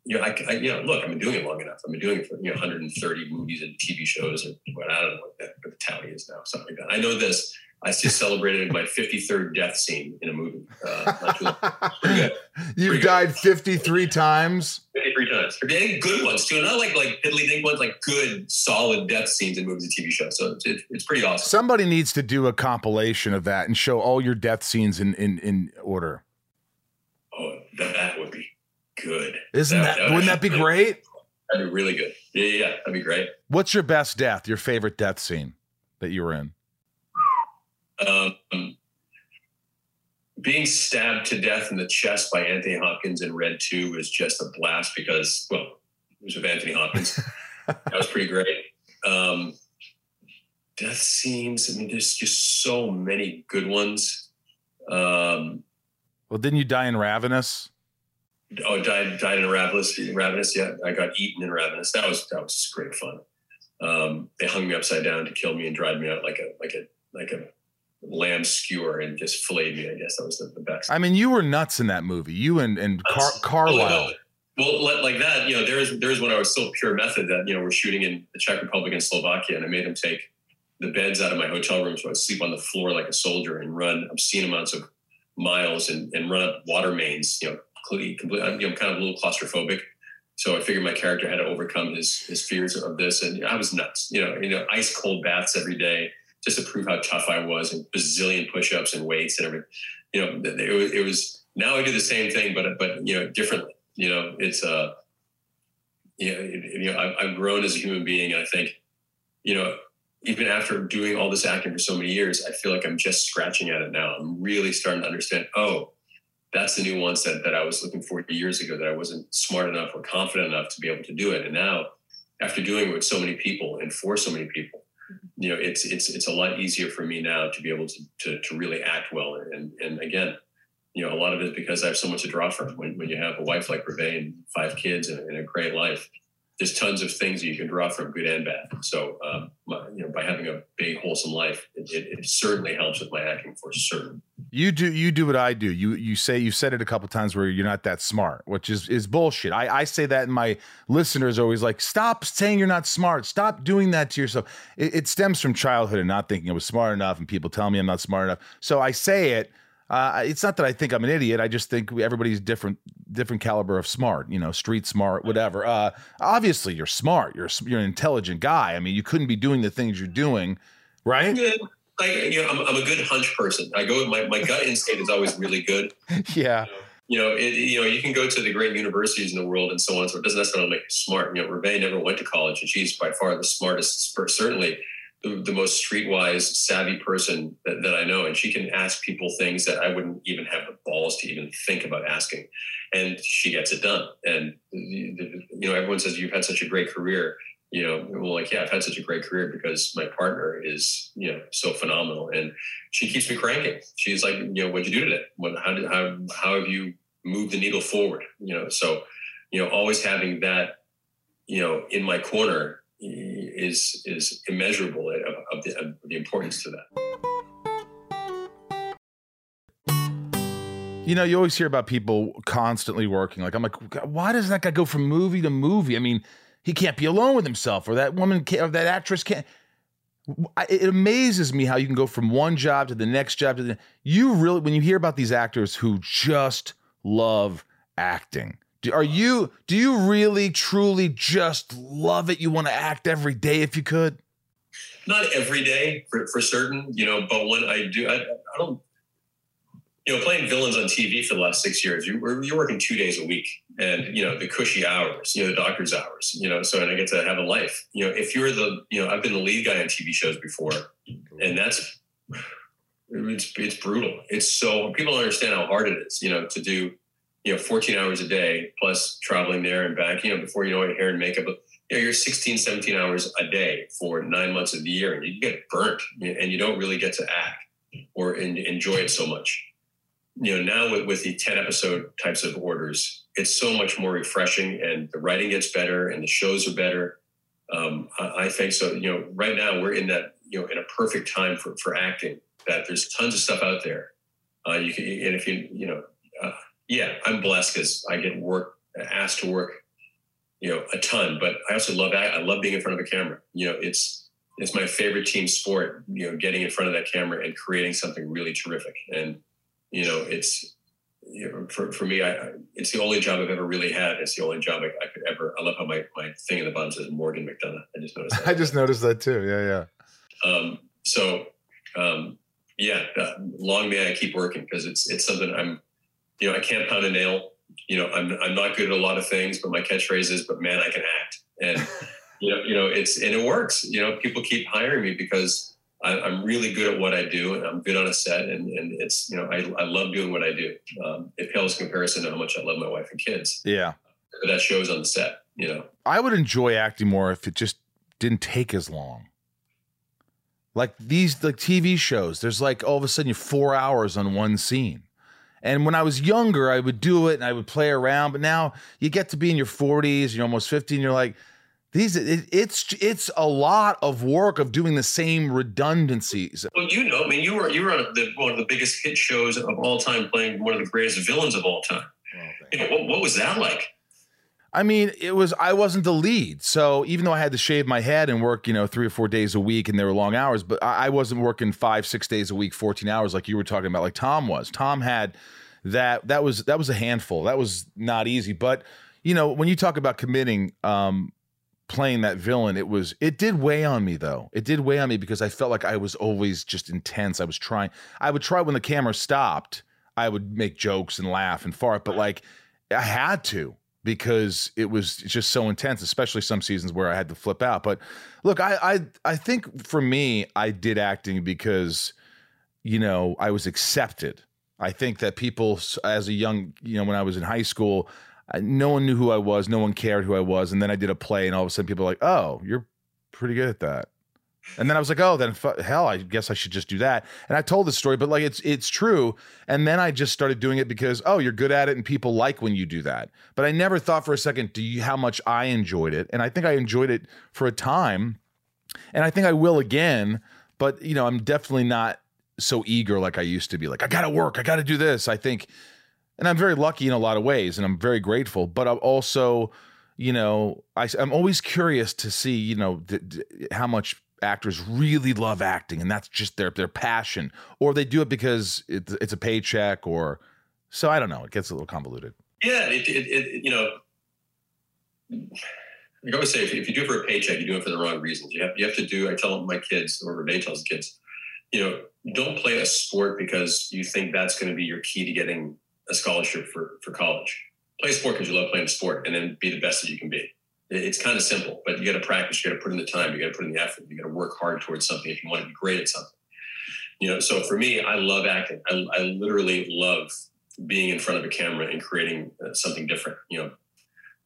you know, I, I, you know, look, I've been doing it long enough. I've been doing it for you know 130 movies and TV shows, and what I don't know what, that, what the tally is now, something like that. I know this. I just celebrated my 53rd death scene in a movie. Uh, pretty good. You pretty died good. 53 times. 53 times. Good ones too, not like like piddly think ones, like good, solid death scenes in movies and TV shows. So it, it's pretty awesome. Somebody needs to do a compilation of that and show all your death scenes in in, in order. Oh, that good. Isn't that, that, that wouldn't that be great? That'd be really good. Yeah, yeah, that'd be great. What's your best death? Your favorite death scene that you were in? Um, being stabbed to death in the chest by Anthony Hopkins in Red Two was just a blast because, well, it was with Anthony Hopkins. that was pretty great. Um, death scenes. I mean, there's just so many good ones. Um, well, didn't you die in Ravenous? Oh, died died in Ravenous. Ravenous, yeah. I got eaten in Ravenous. That was that was great fun. Um, they hung me upside down to kill me and dried me out like a like a like a lamb skewer and just filleted me. I guess that was the, the best. I mean, you were nuts in that movie. You and and Car- Carlyle. Well, like that, you know, there is there is when I was still pure method that you know we're shooting in the Czech Republic and Slovakia, and I made them take the beds out of my hotel room so I sleep on the floor like a soldier and run obscene amounts of miles and, and run up water mains, you know, completely, completely I'm, you know, kind of a little claustrophobic. So I figured my character had to overcome his his fears of this, and I was nuts. You know, you know, ice cold baths every day just to prove how tough I was, and bazillion push-ups and weights and everything. You know, it was, it was now I do the same thing, but but you know, differently. You know, it's uh, you know, you know, I've, I've grown as a human being, and I think, you know, even after doing all this acting for so many years, I feel like I'm just scratching at it now. I'm really starting to understand. Oh, that's the nuance that, that I was looking for years ago that I wasn't smart enough or confident enough to be able to do it. And now, after doing it with so many people and for so many people, you know, it's it's it's a lot easier for me now to be able to to, to really act well. And and again, you know, a lot of it is because I have so much to draw from. When when you have a wife like Ruvé and five kids and, and a great life, there's tons of things that you can draw from, good and bad. So, um, my, you know, by having a big, wholesome life, it, it, it, certainly helps with my acting for certain. You do you do what I do. You you say you said it a couple times where you're not that smart, which is is bullshit. I, I say that, and my listeners are always like, "Stop saying you're not smart. Stop doing that to yourself." It, it stems from childhood and not thinking I was smart enough, and people tell me I'm not smart enough. So I say it uh, it's not that I think I'm an idiot. I just think everybody's different, different caliber of smart. You know, street smart, whatever. Uh, obviously, you're smart. You're you're an intelligent guy. I mean, you couldn't be doing the things you're doing, right? Yeah, I, you know, I'm, I'm a good hunch person. I go. My my gut instinct is always really good. Yeah. You know, it, you know, you can go to the great universities in the world and so on. So it doesn't necessarily make you smart. You know, Ruvé never went to college, and she's by far the smartest, certainly the, the most streetwise, savvy person that, that, I know, and she can ask people things that I wouldn't even have the balls to even think about asking, and she gets it done. And you know, everyone says you've had such a great career. You know, well, like yeah, I've had such a great career because my partner is you know so phenomenal, and she keeps me cranking. She's like, you know, what'd you do today? What, how did how how have you moved the needle forward? You know, so you know, always having that you know in my corner is is immeasurable of, of, the, of the importance to that. You know, you always hear about people constantly working. Like, I'm like, why does that guy go from movie to movie? I mean, he can't be alone with himself, or that woman, can't, or that actress can't. It amazes me how you can go from one job to the next job to the. You really, when you hear about these actors who just love acting, are you do you really truly just love it? You want to act every day if you could? Not every day for, for certain, you know, but when I do, I, I don't you know, playing villains on TV for the last six years, you, you're working two days a week and, you know, the cushy hours, you know, the doctor's hours, you know, so, and I get to have a life, you know, if you're the, you know, I've been the lead guy on TV shows before and that's, it's, it's brutal. It's so, people don't understand how hard it is, you know, to do, you know 14 hours a day plus traveling there and back you know before you know it hair and makeup you know you're 16 17 hours a day for nine months of the year and you get burnt and you don't really get to act or enjoy it so much you know now with, with the 10 episode types of orders it's so much more refreshing and the writing gets better and the shows are better um, I, I think so you know right now we're in that you know in a perfect time for, for acting that there's tons of stuff out there uh, you can and if you you know uh, yeah, I'm blessed because I get work asked to work, you know, a ton. But I also love I love being in front of a camera. You know, it's it's my favorite team sport. You know, getting in front of that camera and creating something really terrific. And you know, it's you know, for, for me, I, it's the only job I've ever really had. It's the only job I, I, could ever. I love how my, my thing in the bottom says Morgan McDonough. I just noticed. That. I just noticed that too. Yeah, yeah. Um, so, um, yeah, uh, long may I keep working because it's it's something I'm you know, I can't pound a nail. You know, I'm I'm not good at a lot of things, but my catchphrase is, "But man, I can act." And you know, you know, it's and it works. You know, people keep hiring me because I, am really good at what I do, and I'm good on a set, and and it's you know, I I love doing what I do. Um, it pales in comparison to how much I love my wife and kids. Yeah, but that shows on the set. You know, I would enjoy acting more if it just didn't take as long. Like these like TV shows, there's like all of a sudden you're four hours on one scene. And when I was younger, I would do it and I would play around. But now you get to be in your 40s, you're almost 50, and you're like, these it, it's it's a lot of work of doing the same redundancies. Well, you know, I mean, you were you were on the, one of the biggest hit shows of all time, playing one of the greatest villains of all time. Oh, you know, what, what was that like? I mean, it was I wasn't the lead, so even though I had to shave my head and work, you know, three or four days a week, and they were long hours, but I, I wasn't working five, six days a week, fourteen hours like you were talking about, like Tom was. Tom had that. That was that was a handful. That was not easy, but you know, when you talk about committing, um, playing that villain, it was it did weigh on me though. It did weigh on me because I felt like I was always just intense. I was trying. I would try when the camera stopped. I would make jokes and laugh and fart, but like I had to because it was just so intense, especially some seasons where I had to flip out. But look, I I I think for me, I did acting because you know I was accepted. I think that people, as a young, you know, when I was in high school, no one knew who I was, no one cared who I was, and then I did a play, and all of a sudden people are like, "Oh, you're pretty good at that." And then I was like, oh, then f- hell, I guess I should just do that. And I told the story, but like it's it's true. And then I just started doing it because oh, you're good at it, and people like when you do that. But I never thought for a second, do you how much I enjoyed it? And I think I enjoyed it for a time, and I think I will again. But you know, I'm definitely not so eager like I used to be. Like I got to work, I got to do this. I think, and I'm very lucky in a lot of ways, and I'm very grateful. But I'm also you know, I, am always curious to see, you know, th- th- how much actors really love acting and that's just their their passion or they do it because it's, it's a paycheck or so i don't know it gets a little convoluted yeah it, it, it you know like I always say if you, if you do it for a paycheck, you do it for the wrong reasons. You have you have to do. I tell my kids, or Ruvé tells kids, you know, don't play a sport because you think that's going to be your key to getting a scholarship for for college. Play sport because you love playing a sport, and then be the best that you can be. It's kind of simple, but you got to practice. You got to put in the time. You got to put in the effort. You got to work hard towards something if you want to be great at something. You know, so for me, I love acting. I, I literally love being in front of a camera and creating uh, something different. You know,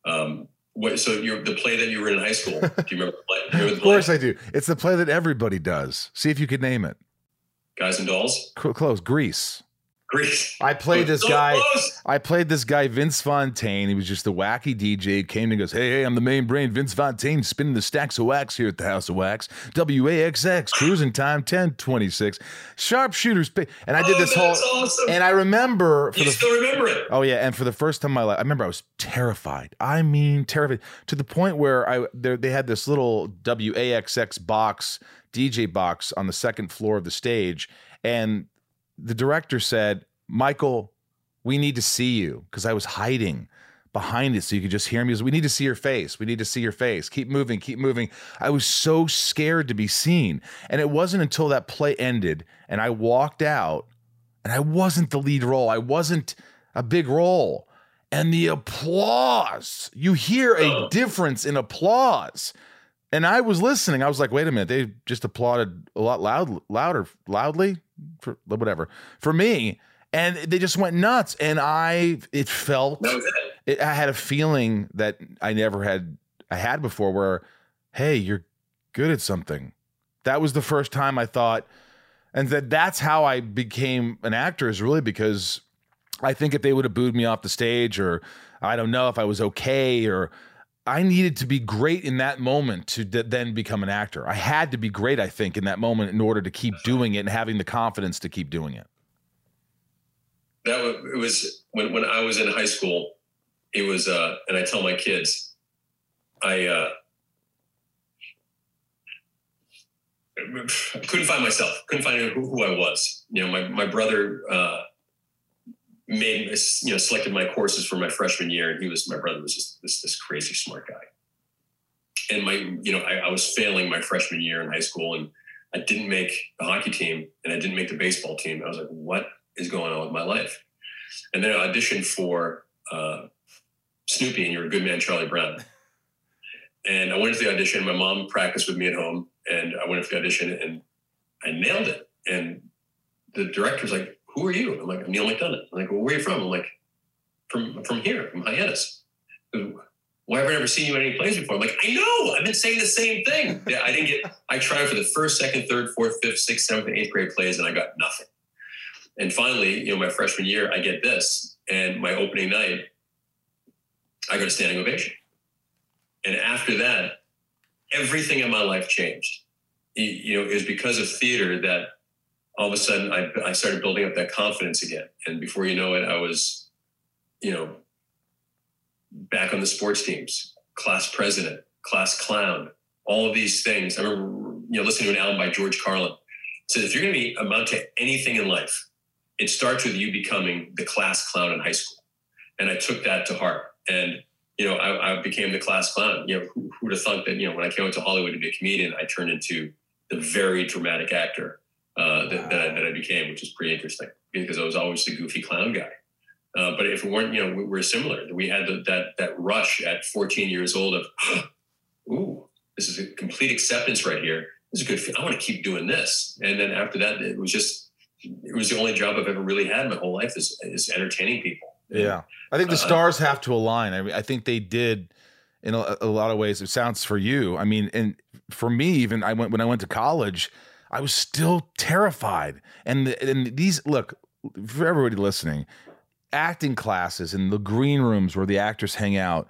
um, what, so you're the play that you were in high school. Do you remember the play? The of course, play? I do. It's the play that everybody does. See if you could name it. Guys and Dolls. close. Grease. Grease. I played this so guy. Close. I played this guy, Vince Fontaine. He was just a wacky DJ. Came and goes, "Hey, hey, I'm the main brain, Vince Fontaine, spinning the stacks of wax here at the House of Wax. WAXX cruising time 1026. Sharpshooters." And I did oh, this whole. Awesome. And I remember. you the, still remember it? Oh yeah, and for the first time in my life, I remember I was terrified. I mean, terrified to the point where I they had this little WAXX box, DJ box on the second floor of the stage, and the director said, Michael, we need to see you because I was hiding behind it so you could just hear me. We need to see your face. We need to see your face. Keep moving, keep moving. I was so scared to be seen. And it wasn't until that play ended and I walked out and I wasn't the lead role. I wasn't a big role. And the applause, you hear a oh. difference in applause. And I was listening. I was like, wait a minute, they just applauded a lot loud, louder, loudly for whatever for me and they just went nuts and i it felt it. It, i had a feeling that i never had i had before where hey you're good at something that was the first time i thought and that that's how i became an actor is really because i think if they would have booed me off the stage or i don't know if i was okay or I needed to be great in that moment to d- then become an actor. I had to be great, I think, in that moment in order to keep doing it and having the confidence to keep doing it. That was, it was when when I was in high school. It was, uh, and I tell my kids, I uh, couldn't find myself, couldn't find who, who I was. You know, my my brother. Uh, made you know selected my courses for my freshman year, and he was my brother was just this this crazy smart guy. And my you know I, I was failing my freshman year in high school, and I didn't make the hockey team, and I didn't make the baseball team. I was like, what is going on with my life? And then I auditioned for uh, Snoopy, and You're a Good Man, Charlie Brown. And I went to the audition. My mom practiced with me at home, and I went to the audition, and I nailed it. And the director's like, who are you? I'm like, I'm Neal McDonough. I'm like, well, where are you from? I'm like, from from here, from Hyannis. Why have I never seen you in any plays before? I'm like, I know. I've been saying the same thing. I didn't get. I tried for the first, second, third, fourth, fifth, sixth, seventh, and eighth grade plays, and I got nothing. And finally, you know, my freshman year, I get this, and my opening night, I got a standing ovation. And after that, everything in my life changed. You know, it was because of theater that all of a sudden I, I started building up that confidence again. And before you know it, I was, you know, back on the sports teams, class president, class clown, all of these things. I remember, you know, listening to an album by George Carlin. Said if you're going to be amount to anything in life, it starts with you becoming the class clown in high school. And I took that to heart. And you know, I, I became the class clown. You know, who, who'd have thought that, you know, when I came out to Hollywood to be a comedian, I turned into the very dramatic actor uh, that, that, I, that I became, which is pretty interesting because I was always the goofy clown guy. Uh, but if it weren't, you know, we, we're similar. We had the, that that rush at 14 years old of, ooh, this is a complete acceptance right here. This is a good. I want to keep doing this. And then after that, it was just, it was the only job I've ever really had in my whole life is, is entertaining people. Yeah, I think the uh, stars have to align. I mean, I think they did in a, a, lot of ways. It sounds for you. I mean, and for me, even I went when I went to college, I was still terrified. And the, and these look for everybody listening, acting classes and the green rooms where the actors hang out,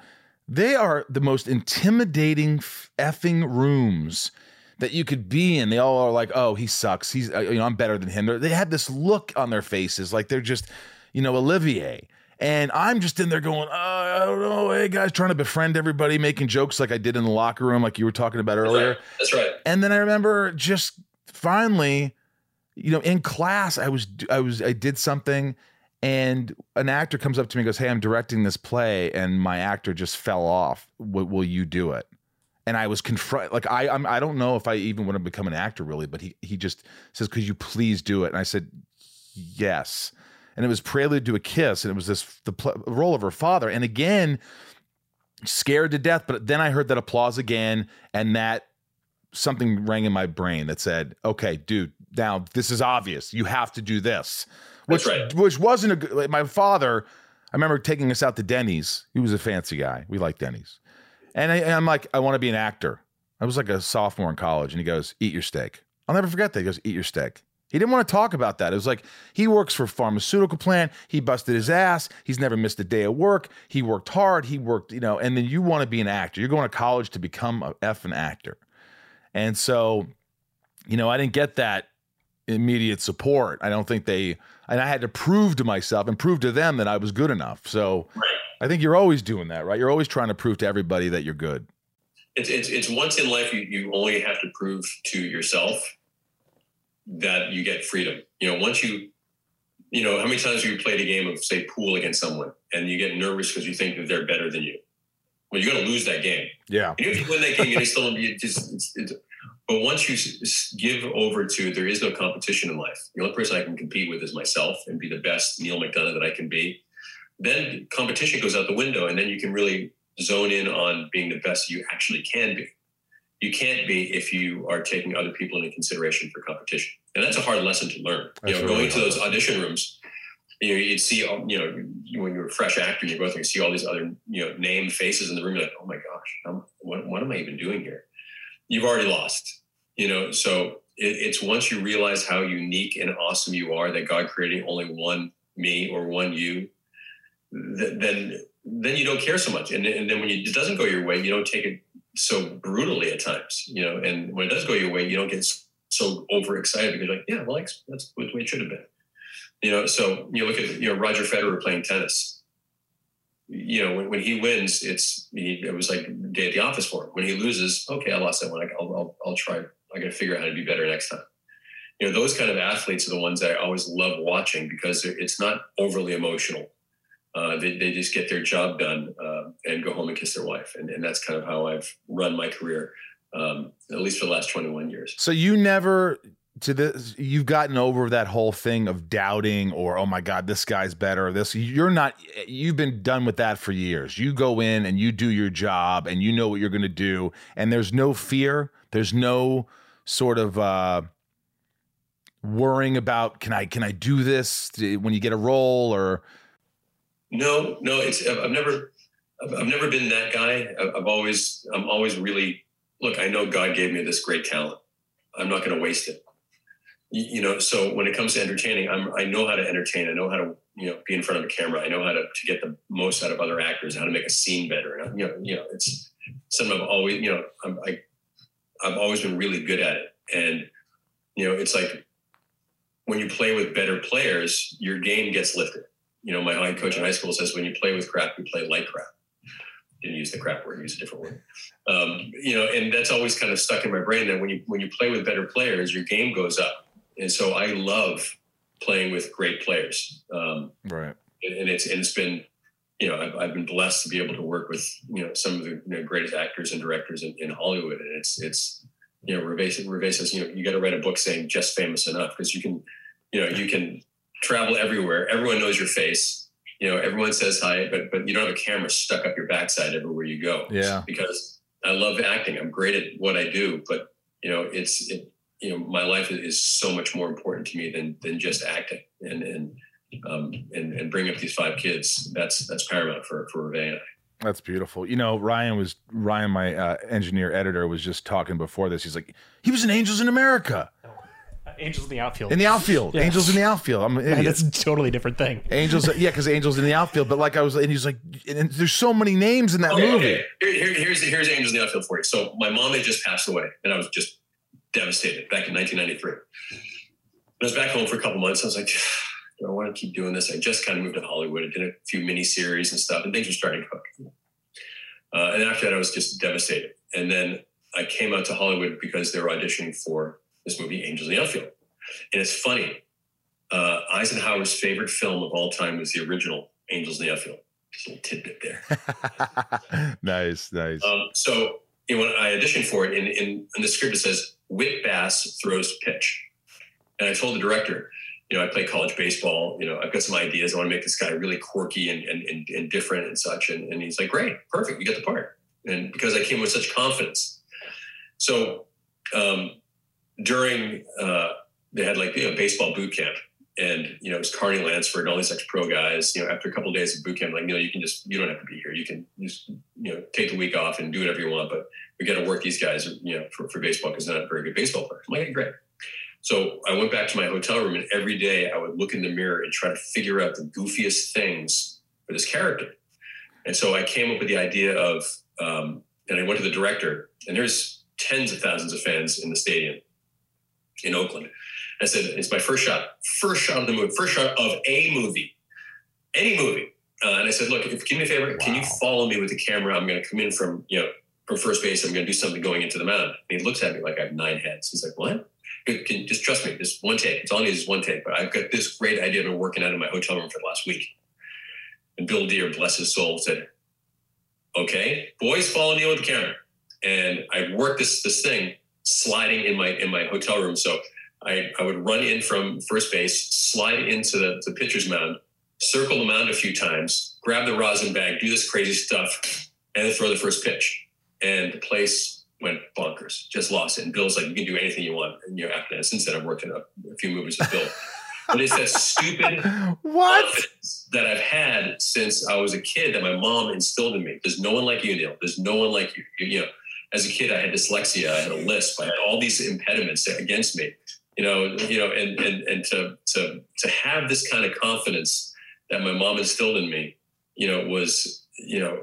they are the most intimidating effing rooms that you could be in. They all are like, "Oh, he sucks. He's uh, you know, I'm better than him." They had this look on their faces like they're just, you know, Olivier. And I'm just in there going, oh, I don't know, hey guys, trying to befriend everybody, making jokes like I did in the locker room, like you were talking about earlier. That's right. That's right. And then I remember just finally, you know, in class, I was, I was, I did something, and an actor comes up to me and goes, "Hey, I'm directing this play, and my actor just fell off. Will you do it?" And I was confront, like I, I'm, I don't know if I even want to become an actor really, but he, he just says, "Could you please do it?" And I said, "Yes." and it was prelude to a kiss, and it was this the pl- role of her father, and again, scared to death. But then I heard that applause again, and that something rang in my brain that said, "Okay, dude, now this is obvious. You have to do this." Which right. which wasn't a good. Like my father, I remember taking us out to Denny's. He was a fancy guy. We like Denny's, and, I, and I'm like, I want to be an actor. I was like a sophomore in college, and he goes, "Eat your steak." I'll never forget that. He goes, "Eat your steak." He didn't want to talk about that. It was like he works for a pharmaceutical plant. He busted his ass. He's never missed a day of work. He worked hard. He worked, you know, and then you want to be an actor. You're going to college to become a effing actor. And so, you know, I didn't get that immediate support. I don't think they, and I had to prove to myself and prove to them that I was good enough. So I think you're always doing that, right? You're always trying to prove to everybody that you're good. It's, it's, it's once in life you, you only have to prove to yourself that you get freedom. You know, once you, you know, how many times have you played a game of say pool against someone and you get nervous because you think that they're better than you? Well, you're going to lose that game. Yeah. And if you win that game, you still you just. It's, it's, but once you give over to there is no competition in life. The only person I can compete with is myself and be the best Neal McDonough that I can be. Then competition goes out the window, and then you can really zone in on being the best you actually can be you can't be if you are taking other people into consideration for competition. And that's a hard lesson to learn. That's you know, really going to those audition rooms, you know, you'd see, um, you know, when you're a fresh actor, you go through and see all these other, you know, named faces in the room. You're like, oh my gosh, I'm, what, what am I even doing here? You've already lost, you know. So it, it's once you realize how unique and awesome you are, that God created only one me or one you, then then you don't care so much. And, and then when you, it doesn't go your way, you don't take it so brutally at times, you know, and when it does go your way, you don't get so overexcited because you're like, yeah, well, that's the way it should have been. You know, so you look at, you know, Roger Federer playing tennis. You know, when, when he wins, it's, he, it was like day at the office for him. When he loses, okay, I lost that one. I'll, I'll, I'll try. I got to figure out how to be better next time. You know, those kind of athletes are the ones that I always love watching because it's not overly emotional uh, they, they just get their job done uh, and go home and kiss their wife. And, and that's kind of how I've run my career, um, at least for the last 21 years. So you never to this you've gotten over that whole thing of doubting or oh my god this guy's better this you're not you've been done with that for years you go in and you do your job and you know what you're going to do and there's no fear there's no sort of uh worrying about can i can i do this when you get a role or no, no, it's I've never I've never been that guy. I've always I'm always really look. I know God gave me this great talent. I'm not going to waste it. You know, so when it comes to entertaining, I'm I know how to entertain. I know how to you know be in front of a camera. I know how to, to get the most out of other actors. How to make a scene better. And you know, you know, it's something I've always you know I'm, I I've always been really good at it. And you know, it's like when you play with better players, your game gets lifted you know, my line coach in high school says when you play with crap, you play like crap. Didn't use the crap word, use a different word. Um, you know, and that's always kind of stuck in my brain that when you when you play with better players, your game goes up. And so I love playing with great players. Um, right. And it's and it's been you know, I've, I've been blessed to be able to work with you know some of the you know, greatest actors and directors in, in Hollywood, and it's it's you know, Ruvé, Ruvé says, you know, you got to write a book saying just famous enough because you can, you know, you can travel everywhere. Everyone knows your face. You know, everyone says hi, but but you don't have a camera stuck up your backside everywhere you go. Yeah. Because I love acting. I'm great at what I do, but you know, it's it, you know, my life is so much more important to me than than just acting. And and um and, and bring up these five kids. That's that's paramount for for Ruvé and I. That's beautiful. You know, Ryan was Ryan, my uh, engineer editor, was just talking before this. He's like, he was in Angels in America, Angels in the outfield. in the outfield. Yeah. Angels in the outfield. I'm an And idiot. that's a totally different thing. Angels, yeah, because Angels in the outfield. But like I was, and he's like, and there's so many names in that Okay, movie. okay. Here, here, here's here's Angels in the Outfield for you. So my mom had just passed away, and I was just devastated back in 1993. I was back home for a couple months. I was like, do I want to keep doing this? I just kind of moved to Hollywood. I did a few mini series and stuff, and things were starting to cook. Uh, and after that, I was just devastated. And then I came out to Hollywood because they were auditioning for this movie, Angels in the Outfield. And it's funny. Uh, Eisenhower's favorite film of all time was the original Angels in the Outfield. Just a little tidbit there. nice, nice. Um, so you know, when I auditioned for it, in, in, in the script it says Whitt Bass throws pitch, and I told the director, you know, I play college baseball. You know, I've got some ideas. I want to make this guy really quirky and and, and, and different and such. And, and he's like, great, perfect, you get the part. And because I came with such confidence, so um, during uh, they had like you know baseball boot camp. And you know, it was Carney Lansford and all these ex-pro guys. You know, after a couple of days of boot camp, like, you know, you can just you don't have to be here. You can just you know take the week off and do whatever you want. But we got to work these guys, you know, for, for baseball because they're not very good baseball players. I'm like, great. So I went back to my hotel room, and every day I would look in the mirror and try to figure out the goofiest things for this character. And so I came up with the idea of, um, and I went to the director, and there's tens of thousands of fans in the stadium in Oakland. I said, it's my first shot, first shot of the movie, first shot of a movie, any movie. Uh, and I said, look, if, give me a favor, can you follow me with the camera? I'm going to come in from, you know, from first base. I'm going to do something going into the mound. And he looks at me like I have nine heads. He's like, what? Good, Can, just trust me. Just one take. It's all I need is one take. But I've got this great idea I've been working out in my hotel room for the last week. And Bill Dear, bless his soul, said, okay, boys, follow me with the camera. And I worked this this thing sliding in my in my hotel room. So I, I would run in from first base, slide into the, the pitcher's mound, circle the mound a few times, grab the rosin bag, do this crazy stuff, and then throw the first pitch. And the place went bonkers, just lost it. And Bill's like, you can do anything you want. And you know, after that, since then, I've worked in a, a few movies with Bill. but it's that stupid what? that I've had since I was a kid that my mom instilled in me. There's no one like you, Neal. There's no one like you. You, you know, as a kid, I had dyslexia, I had a lisp, I had all these impediments against me. You know, you know, and and and to to to have this kind of confidence that my mom instilled in me, you know, was you know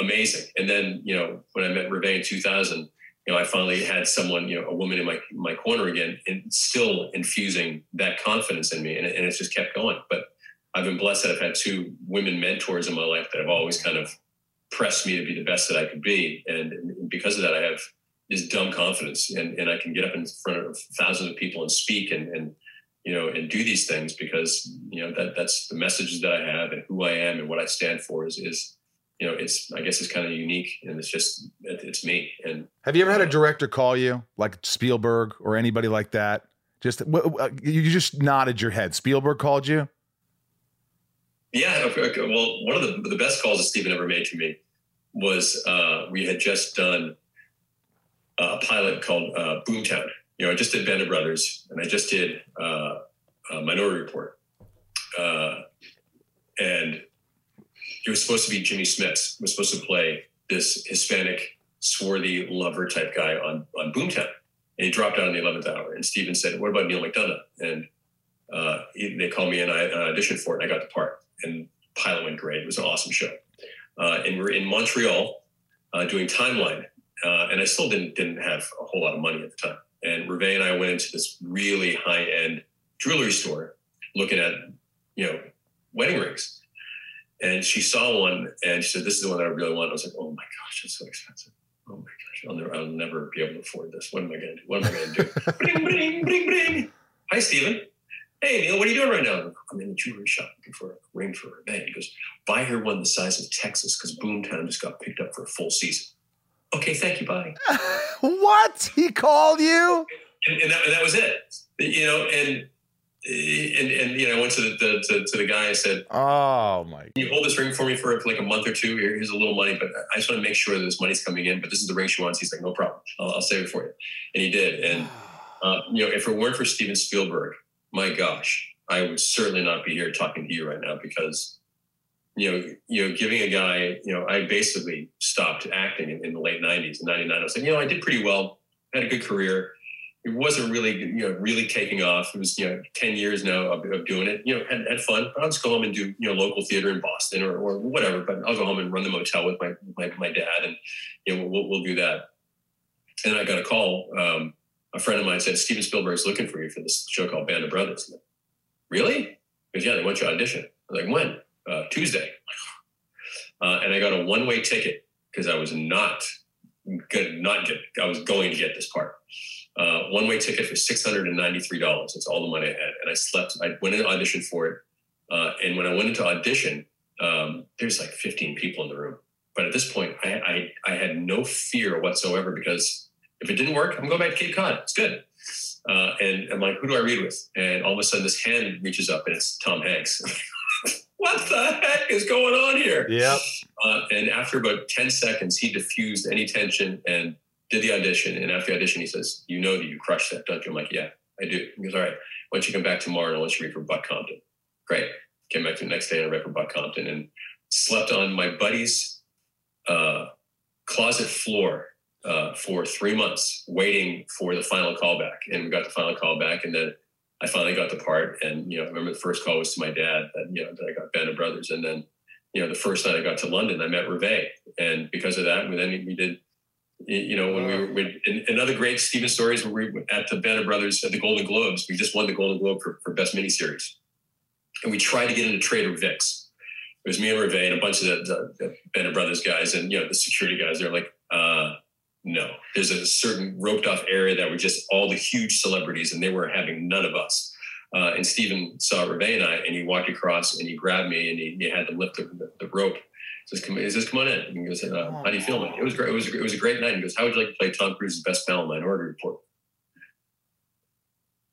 amazing. And then you know, when I met Ruvé in 2000, you know, I finally had someone, you know, a woman in my my corner again, and still infusing that confidence in me, and, and it's just kept going. But I've been blessed that I've had two women mentors in my life that have always kind of pressed me to be the best that I could be, and, and because of that, I have this dumb confidence, and, and I can get up in front of thousands of people and speak and and you know and do these things because you know that that's the messages that I have and who I am and what I stand for is is you know it's I guess it's kind of unique and it's just it's me and Have you ever had a director call you, like Spielberg or anybody like that? Just you just nodded your head. Spielberg called you. Yeah, okay, okay. well, one of the, the best calls that Steven ever made to me was uh, we had just done a pilot called uh, Boomtown. You know, I just did Band Brothers, and I just did uh, Minority Report, uh, and he was supposed to be Jimmy Smits. Was supposed to play this Hispanic, swarthy lover type guy on on Boomtown, and he dropped out in the eleventh hour. And Steven said, "What about Neal McDonough?" And uh, he, they called me and I uh, auditioned for it, and I got the part and pilot went great. It was an awesome show. Uh, and we're in Montreal uh, doing Timeline, uh, and I still didn't didn't have a whole lot of money at the time. And Ruvé and I went into this really high end jewelry store, looking at you know wedding rings. And she saw one, and she said, "This is the one that I really want." I was like, "Oh my gosh, it's so expensive! Oh my gosh, I'll never, I'll never be able to afford this. What am I going to do? What am I going to do?" bring, bring, bring, bring. Hi, Steven. Hey, Neal, what are you doing right now? I'm in the jewelry shop looking for a ring for man. He goes, buy her one the size of Texas because Boomtown just got picked up for a full season. Okay, thank you. Bye. what? He called you? And, and, that, and that was it. You know, and and and you know, I went to the, the to, to, the guy. I said, "Oh my! Can you hold this ring for me for, for like a month or two? Here's a little money, but I just want to make sure that this money's coming in. But this is the ring she wants." He's like, "No problem. I'll, I'll save it for you," and he did. And uh, you know, if it weren't for Steven Spielberg, my gosh, I would certainly not be here talking to you right now because you know, you know, giving a guy, you know, I basically stopped acting in, in the late '90s. In '99, I was like, you know, I did pretty well, had a good career it wasn't really, you know, really taking off. It was, you know, 10 years now of, of doing it, you know, had, had fun. I'll just go home and do, you know, local theater in Boston or, or whatever, but I'll go home and run the motel with my, my, my dad and, you know, we'll, we'll do that. And then I got a call. Um, a friend of mine said, Steven Spielberg's looking for you for this show called Band of Brothers. Like, really? Because yeah, they want you to audition. I was like, when? Uh, Tuesday. Uh, and I got a one-way ticket because I was not good, not get, I was going to get this part uh, one way ticket for $693. That's all the money I had. And I slept, I went in audition for it. Uh, and when I went into audition, um, there's like 15 people in the room. But at this point, I, I, I, had no fear whatsoever because if it didn't work, I'm going back to Cape Cod. It's good. Uh, and I'm like, who do I read with? And all of a sudden, this hand reaches up and it's Tom Hanks. what the heck is going on here? Yep. Uh, and after about 10 seconds, he diffused any tension and did the audition, and after the audition, he says, "You know that you crushed that, don't you?" I'm like, "Yeah, I do." He goes, "All right, why don't you come back tomorrow and I want you read for Buck Compton?" Great. Came back the next day and I read for Buck Compton and slept on my buddy's uh, closet floor uh, for three months, waiting for the final callback. And we got the final callback, and then I finally got the part. And you know, I remember the first call was to my dad that you know that I got Band of Brothers, and then you know the first night I got to London, I met Ruvé, and because of that, we then we did you know, when we were with, another great Steven stories where we were at the Band of Brothers at the Golden Globes. We just won the Golden Globe for, for best miniseries, and we tried to get into Trader Vic's. It was me and Ruvé and a bunch of the, the, the Band of Brothers guys and you know the security guys. They're like, uh, no, there's a certain roped off area that were just all the huge celebrities, and they were having none of us. Uh, and Steven saw Ruvé and I, and he walked across and he grabbed me and he, he had to lift the, the, rope says, "Come, he says, come on in." And he goes, uh, "How do you feel, man?" It was great. It was it was a great night. He goes, "How would you like to play Tom Cruise's best pal in Minority Report?"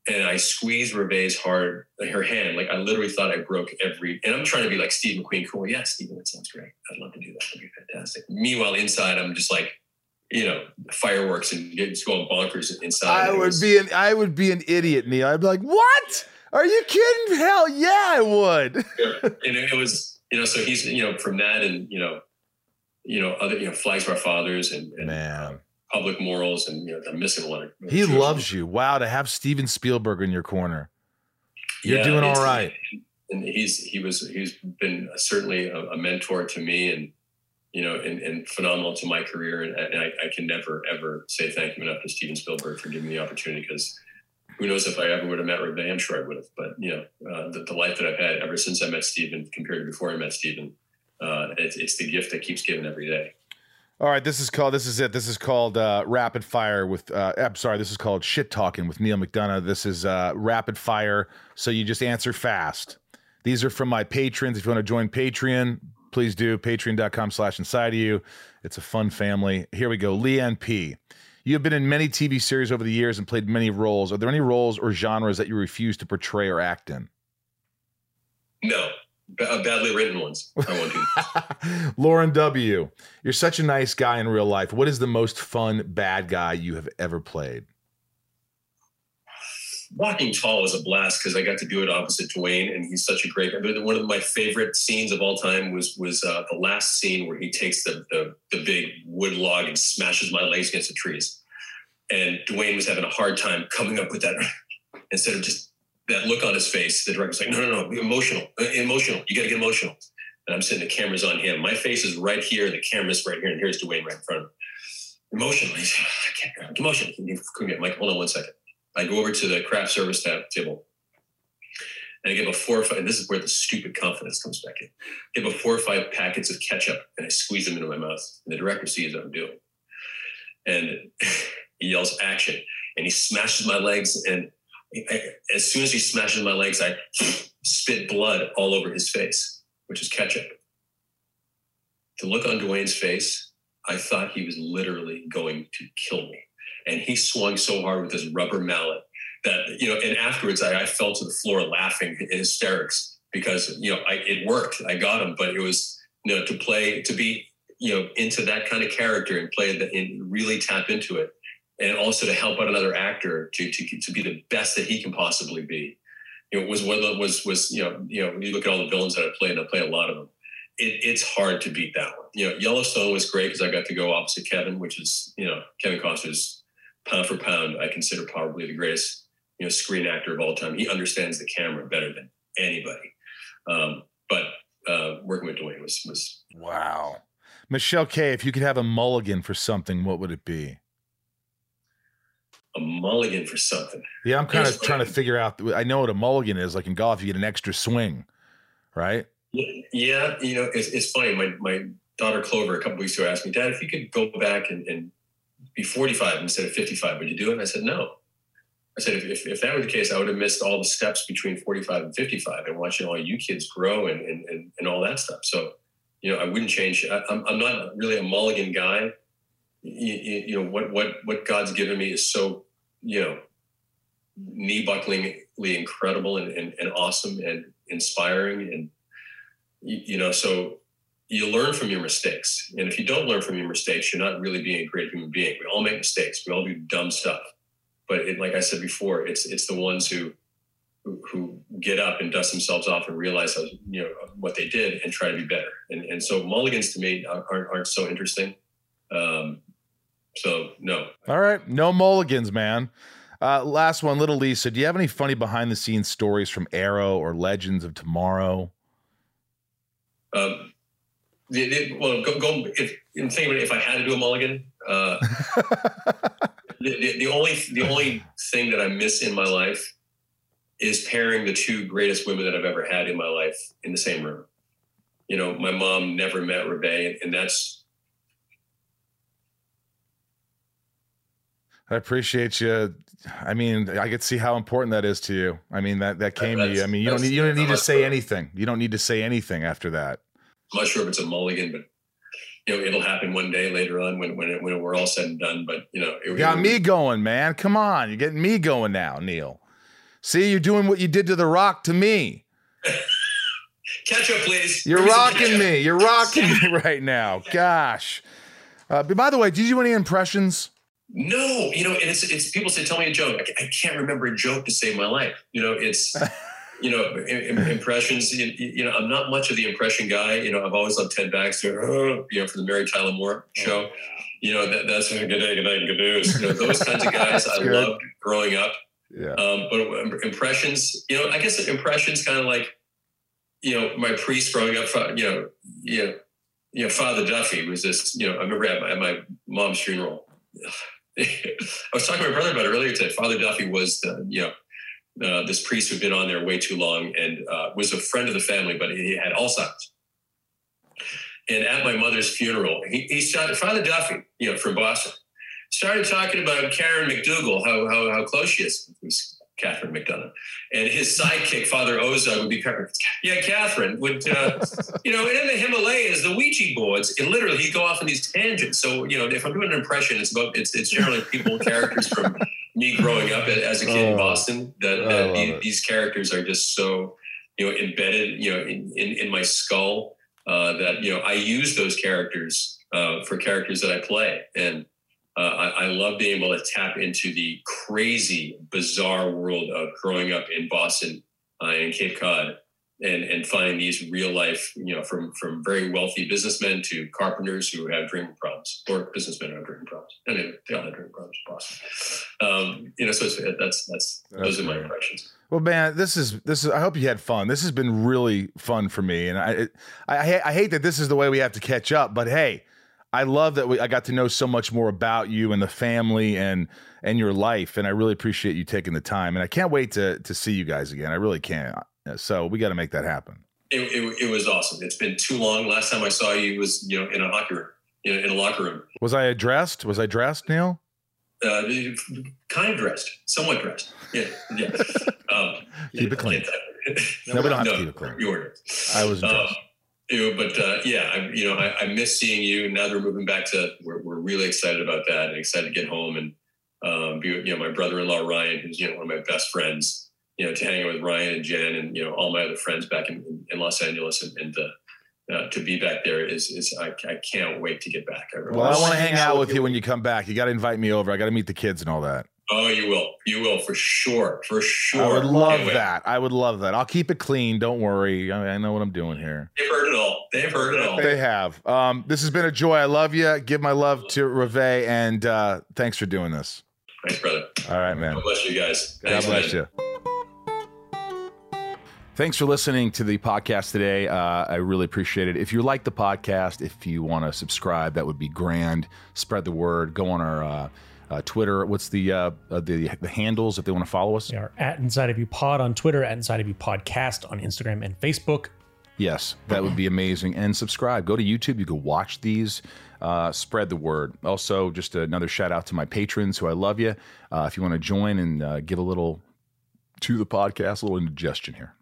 And I squeezed Ruvé's hard, her hand. Like I literally thought I broke every. And I'm trying to be like Steve McQueen, cool. Yeah, Steven, that sounds great. I'd love to do that. That'd be fantastic. Meanwhile, inside, I'm just like, you know, fireworks and just going bonkers inside. I would was, be an I would be an idiot, Neal. I'd be like, "What? Are you kidding? Hell yeah, I would." And it was you know, so he's, you know, from that and, you know, you know, other, you know, flags of our fathers and, and man, uh, public morals. And, you know, I'm missing one. He loves you. Wow. To have Steven Spielberg in your corner. You're yeah, doing all right. And he's, he was, he's been certainly a, a mentor to me and, you know, and, and phenomenal to my career. And, and I, I, can never, ever say thank you enough to Steven Spielberg for giving me the opportunity because who knows if I ever would have met Ruvé? I'm sure I would have. But you know, uh, the, the, life that I've had ever since I met Steven, compared to before I met Steven, uh, it's, it's the gift that keeps giving every day. All right, this is called. This is it. This is called uh, rapid fire with. Uh, I'm sorry. This is called shit talking with Neal McDonough. This is uh, rapid fire. So you just answer fast. These are from my patrons. If you want to join Patreon, please do. Patreon.com/slash inside of you. It's a fun family. Here we go. Leanne P. You have been in many TV series over the years and played many roles. Are there any roles or genres that you refuse to portray or act in? No, B- uh, badly written ones. I won't do. Lauren W. You're such a nice guy in real life. What is the most fun bad guy you have ever played? Walking Tall was a blast because I got to do it opposite Dwayne, and he's such a great. One of my favorite scenes of all time was was uh, the last scene where he takes the, the the big wood log and smashes my legs against the trees, and Dwayne was having a hard time coming up with that. Instead of just that look on his face, the director's like, "No, no, no, emotional, uh, emotional. You got to get emotional." And I'm sitting, the camera's on him. My face is right here, the camera's right here, and here's Dwayne right in front of him. Emotional. He's, like, I can't, get emotional. Come here, Mike, hold on one second I go over to the craft service tab, table and I give a four or five, and this is where the stupid confidence comes back in. I give a four or five packets of ketchup and I squeeze them into my mouth. And the director sees what I'm doing. And he yells action and he smashes my legs and I, as soon as he smashes my legs, I spit blood all over his face, which is ketchup. The look on Dwayne's face, I thought he was literally going to kill me. And he swung so hard with his rubber mallet that, you know, and afterwards I, I fell to the floor laughing in hysterics because, you know, I, it worked. I got him, but it was, you know, to play, to be, you know, into that kind of character and play that and really tap into it. And also to help out another actor to, to, to be the best that he can possibly be. You know, was was was you know you know you look at all the villains that I played and I play a lot of them it, it's hard to beat that one. You know, Yellowstone was great because I got to go opposite Kevin, which is you know Kevin Costner's pound for pound. I consider probably the greatest you know screen actor of all time. He understands the camera better than anybody. Um, but uh, working with Dwayne was was wow. Michelle K, if you could have a mulligan for something, what would it be? A mulligan for something. Yeah, I'm kind of trying to figure out. I know what a mulligan is. Like in golf, you get an extra swing, right? Yeah, you know, it's, it's funny. My my daughter Clover a couple weeks ago asked me, Dad, if you could go back and, and be 45 instead of 55, would you do it? And I said, no. I said, if, if, if, that were the case, I would have missed all the steps between 45 and 55 and watching all you kids grow and, and, and, and all that stuff. So, you know, I wouldn't change. I, I'm, I'm not really a mulligan guy. You, you, you, know, what, what, what God's given me is so, you know, knee bucklingly incredible and, and, and awesome and inspiring. And, you know, so you learn from your mistakes. And if you don't learn from your mistakes, you're not really being a great human being. We all make mistakes. We all do dumb stuff. But it, like I said before, it's it's the ones who, who who get up and dust themselves off and realize how, you know what they did and try to be better. And and so mulligans to me aren't aren't so interesting. Um, so no. All right, no mulligans, man. Uh, last one, little Lisa. Do you have any funny behind the scenes stories from Arrow or Legends of Tomorrow? Um, the, the, well, go, go if, in thinking if I had to do a mulligan, uh, the, the, the, only the only thing that I miss in my life is pairing the two greatest women that I've ever had in my life in the same room. You know, my mom never met Ruvé, and, and that's. I appreciate you. I mean, I could see how important that is to you. I mean, that that came to you. I mean, you don't need, you don't need to say anything. You don't need to say anything after that. I'm not sure if it's a mulligan, but you know, it'll happen one day later on when when, it, when we're all said and done. But you know, it, got it, me going, man. Come on, you're getting me going now, Neal. See, you're doing what you did to the Rock to me. Catch up, please. You're rocking me. You're rocking me right now. Gosh. Uh, but by the way, did you do any impressions? No, you know, and it's it's people say, "Tell me a joke." I, I can't remember a joke to save my life. You know, it's you know, impressions. You, know, I'm not much of the impression guy. You know, I've always loved Ted Baxter. you know, for the Mary Tyler Moore show. You know, that, that's a good day, good night, good news. You know, those kinds of guys I good. loved growing up. Yeah. Um, but impressions, you know, I guess impressions kind of like, you know, my priest growing up. You know, you know, you know, Father Duffy was this. You know, I remember at my, at my mom's funeral. I was talking to my brother about it earlier today. Father Duffy was the, you know, uh, this priest who'd been on there way too long and uh, was a friend of the family, but he had Alzheimer's. And at my mother's funeral, he, he started, Father Duffy, you know, from Boston, started talking about Karen McDougal, how, how, how close she is. Catherine McDonough. And his sidekick, Father Ozug, would be, yeah, Catherine would, uh, you know, and in the Himalayas, the Ouija boards, and literally, he'd go off on these tangents. So, you know, if I'm doing an impression, it's about, it's, it's generally people, characters from me growing up as a kid oh, in Boston, that, that these, these, characters are just so, you know, embedded, you know, in, in, in my skull uh, that, you know, I use those characters uh, for characters that I play. And, uh, I, I, love being able to tap into the crazy, bizarre world of growing up in Boston uh, and Cape Cod, and and finding these real life, you know, from from very wealthy businessmen to carpenters who have drinking problems, or businessmen who have drinking problems. Anyway, they all have drinking problems Boston. Um, you know, so that's that's, that's those are my impressions. Well, man, this is this is. I hope you had fun. This has been really fun for me, and I I, I hate that this is the way we have to catch up, but hey I love that we, I got to know so much more about you and the family and and your life, and I really appreciate you taking the time. And I can't wait to to see you guys again. I really can't. So we got to make that happen. It, it, it, was awesome. It's been too long. Last time I saw you was you know in a locker room, in a locker room. Was I dressed? Was I dressed, Neal? Uh, kind of dressed, somewhat dressed. Yeah, yeah. Um, Keep it clean. No, we don't have to keep it clean. You ordered. I was Um, dressed. you know, but uh, yeah, I, you know, I, I miss seeing you. Now that we're moving back to, we're, we're really excited about that and excited to get home and um, be, you know, my brother-in-law Ryan, who's you know one of my best friends, you know, to hang out with Ryan and Jen and you know all my other friends back in, in, Los Angeles and, and uh, uh, to be back there is is I, I can't wait to get back. I really Well, I want to hang out with you when you come back. You got to invite me over. I got to meet the kids and all that. Oh, you will, you will for sure, for sure. I would love Can't that. I would love that. I'll keep it clean. Don't worry. I, I know what I'm doing here. They've heard it all. They've heard it all. They have. Um, this has been a joy. I love you. Give my love to Ruvé, and uh, thanks for doing this. Thanks, brother. All right, man. God bless you guys. God bless man. you. Thanks for listening to the podcast today. Uh, I really appreciate it. If you like the podcast, if you want to subscribe, that would be grand. Spread the word. Go on our uh, uh, Twitter. What's the uh, uh, the the handles if they want to follow us? Are at Inside of You Pod on Twitter, at Inside of You Podcast on Instagram and Facebook. Yes, that would be amazing. And subscribe. Go to YouTube. You can watch these. Uh, spread the word. Also, just another shout out to my patrons who I love you. Uh, if you want to join and uh, give a little to the podcast, a little indigestion here.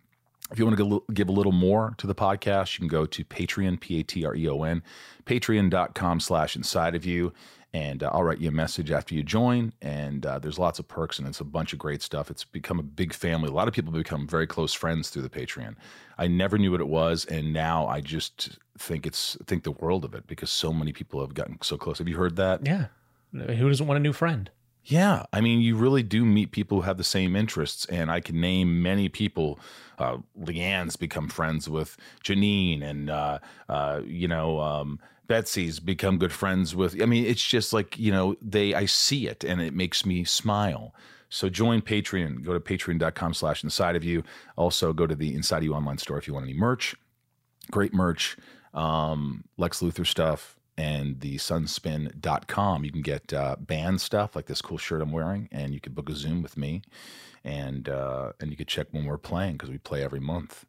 If you want to give a little more to the podcast, you can go to Patreon, P A T R E O N, patreon.com slash inside of you. And uh, I'll write you a message after you join. And uh, there's lots of perks and it's a bunch of great stuff. It's become a big family. A lot of people become very close friends through the Patreon. I never knew what it was. And now I just think it's think the world of it because so many people have gotten so close. Have you heard that? Yeah. Who doesn't want a new friend? Yeah, I mean, you really do meet people who have the same interests, and I can name many people. Uh, Leanne's become friends with Janine, and uh, uh, you know, um, Betsy's become good friends with. I mean, it's just like you know, they. I see it, and it makes me smile. So join Patreon. Go to patreon.com/slash inside of you. Also, go to the Inside of You online store if you want any merch. Great merch, um, Lex Luthor stuff and the sunspin.com. You can get uh, band stuff like this cool shirt I'm wearing, and you can book a Zoom with me, and uh, and you can check when we're playing because we play every month.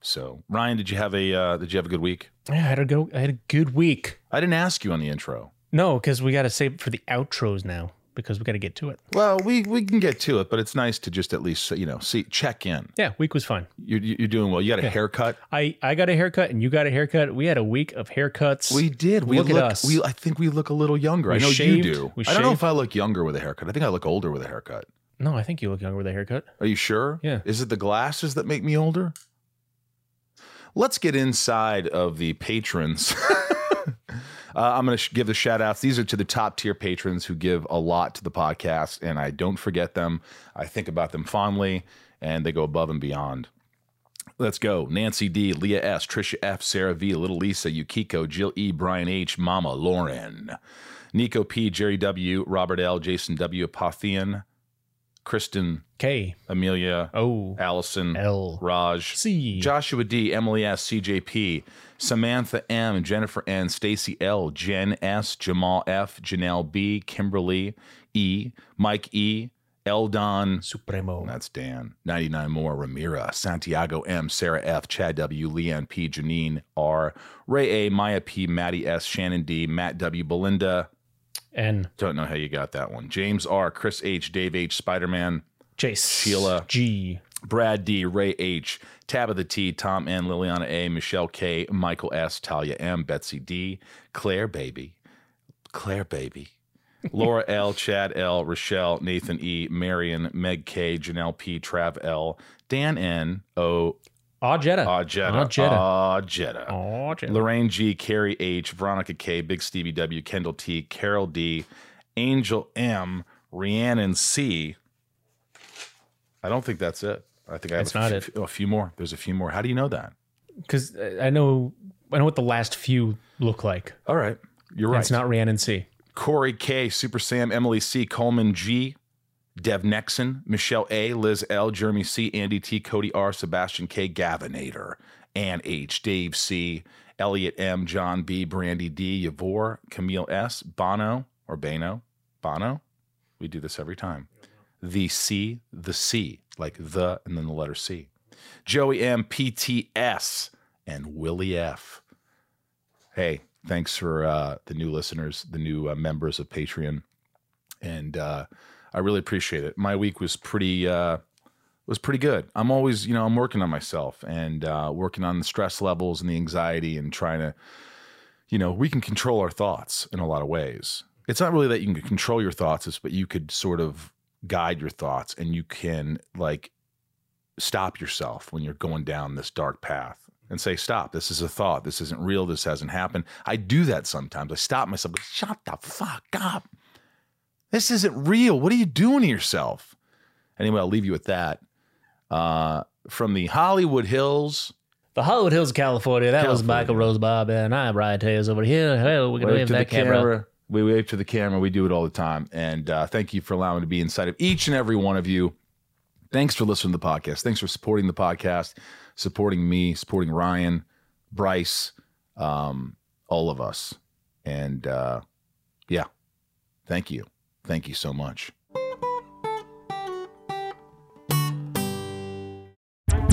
So Ryan, did you have a uh, did you have a good week? Yeah, I had a go. I had a good week. I didn't ask you on the intro. No, because we got to save it for the outros now because we got to get to it. Well, we we can get to it, but it's nice to just at least you know see check in. Yeah, week was fun. You're you're doing well. You got a haircut. I I got a haircut and you got a haircut. We had a week of haircuts. We did. We Look look. at us. We I think we look a little younger. We I know shaved. you do. We I don't know if I look younger with a haircut. I think I look older with a haircut. no, I think you look younger with a haircut. Are you sure? Yeah. Is it the glasses that make me older? Let's get inside of the patrons. uh, I'm going to sh- give the shout outs. These are to the top tier patrons who give a lot to the podcast, and I don't forget them. I think about them fondly, and they go above and beyond. Let's go. Nancy D, Leah S, Trisha F, Sarah V, Little Lisa, Yukiko, Jill E, Brian H, Mama Lauren, Nico P, Jerry W, Robert L, Jason W, Apothian, Kristen, K. Amelia, O. Allison, L. Raj, C. Joshua D, Emily S, CJP, Samantha M, Jennifer N, Stacy L, Jen S, Jamal F, Janelle B, Kimberly E, Mike E, Eldon, Supremo. that's Dan, 99 more, Ramira, Santiago M, Sarah F, Chad W, Leanne P, Janine R, Ray A, Maya P, Maddie S, Shannon D, Matt W, Belinda, N don't know how you got that one, James R, Chris H, Dave H, Spider Man, Chase Sheila. G Brad D, Ray H, Tabitha T, Tom N, Liliana A, Michelle K, Michael S, Talia M, Betsy D, Claire Baby, Claire Baby, Laura L, Chad L, Rochelle, Nathan E, Marion, Meg K, Janelle P, Trav L, Dan N, O, Aw Jetta. Aw Jetta, Aw Jetta. Aw Jetta. Jetta. Lorraine G, Carrie H, Veronica K, Big Stevie W, Kendall T, Carol D, Angel M, Rhiannon C. I don't think that's it. I think I have That's a, not f- a few more. There's a few more. How do you know that? Because I know I know what the last few look like. All right, you're right. It's not Rhiannon C. Corey K, Super Sam, Emily C, Coleman G, Dev Nexon, Michelle A, Liz L, Jeremy C, Andy T, Cody R, Sebastian K, Gavinator, Ann H, Dave C, Elliot M, John B, Brandy D, Yavor, Camille S, Bono or Bano, Bono. We do this every time. The C, the C, like the, and then the letter C. Joey M, PTS, and Willie F. Hey, thanks for uh, the new listeners, the new uh, members of Patreon. and uh, I really appreciate it. My week was pretty uh, was pretty good. I'm always, you know, I'm working on myself and uh, working on the stress levels and the anxiety and trying to, you know, we can control our thoughts in a lot of ways. It's not really that you can control your thoughts, it's but you could sort of guide your thoughts and you can like stop yourself when you're going down this dark path and say, stop, this is a thought. This isn't real. This hasn't happened. I do that sometimes. I stop myself, shut the fuck up. This isn't real. What are you doing to yourself? Anyway, I'll leave you with that. Uh, from the Hollywood Hills, The Hollywood Hills, of California. That was California. Michael Rosenbaum, and I'm Ryan Tails over here. Hey, we're gonna wave wave to the that camera. camera. We wave to the camera. We do it all the time. And uh, thank you for allowing me to be inside of each and every one of you. Thanks for listening to the podcast. Thanks for supporting the podcast, supporting me, supporting Ryan, Bryce, um, all of us. And uh, yeah, thank you. Thank you so much.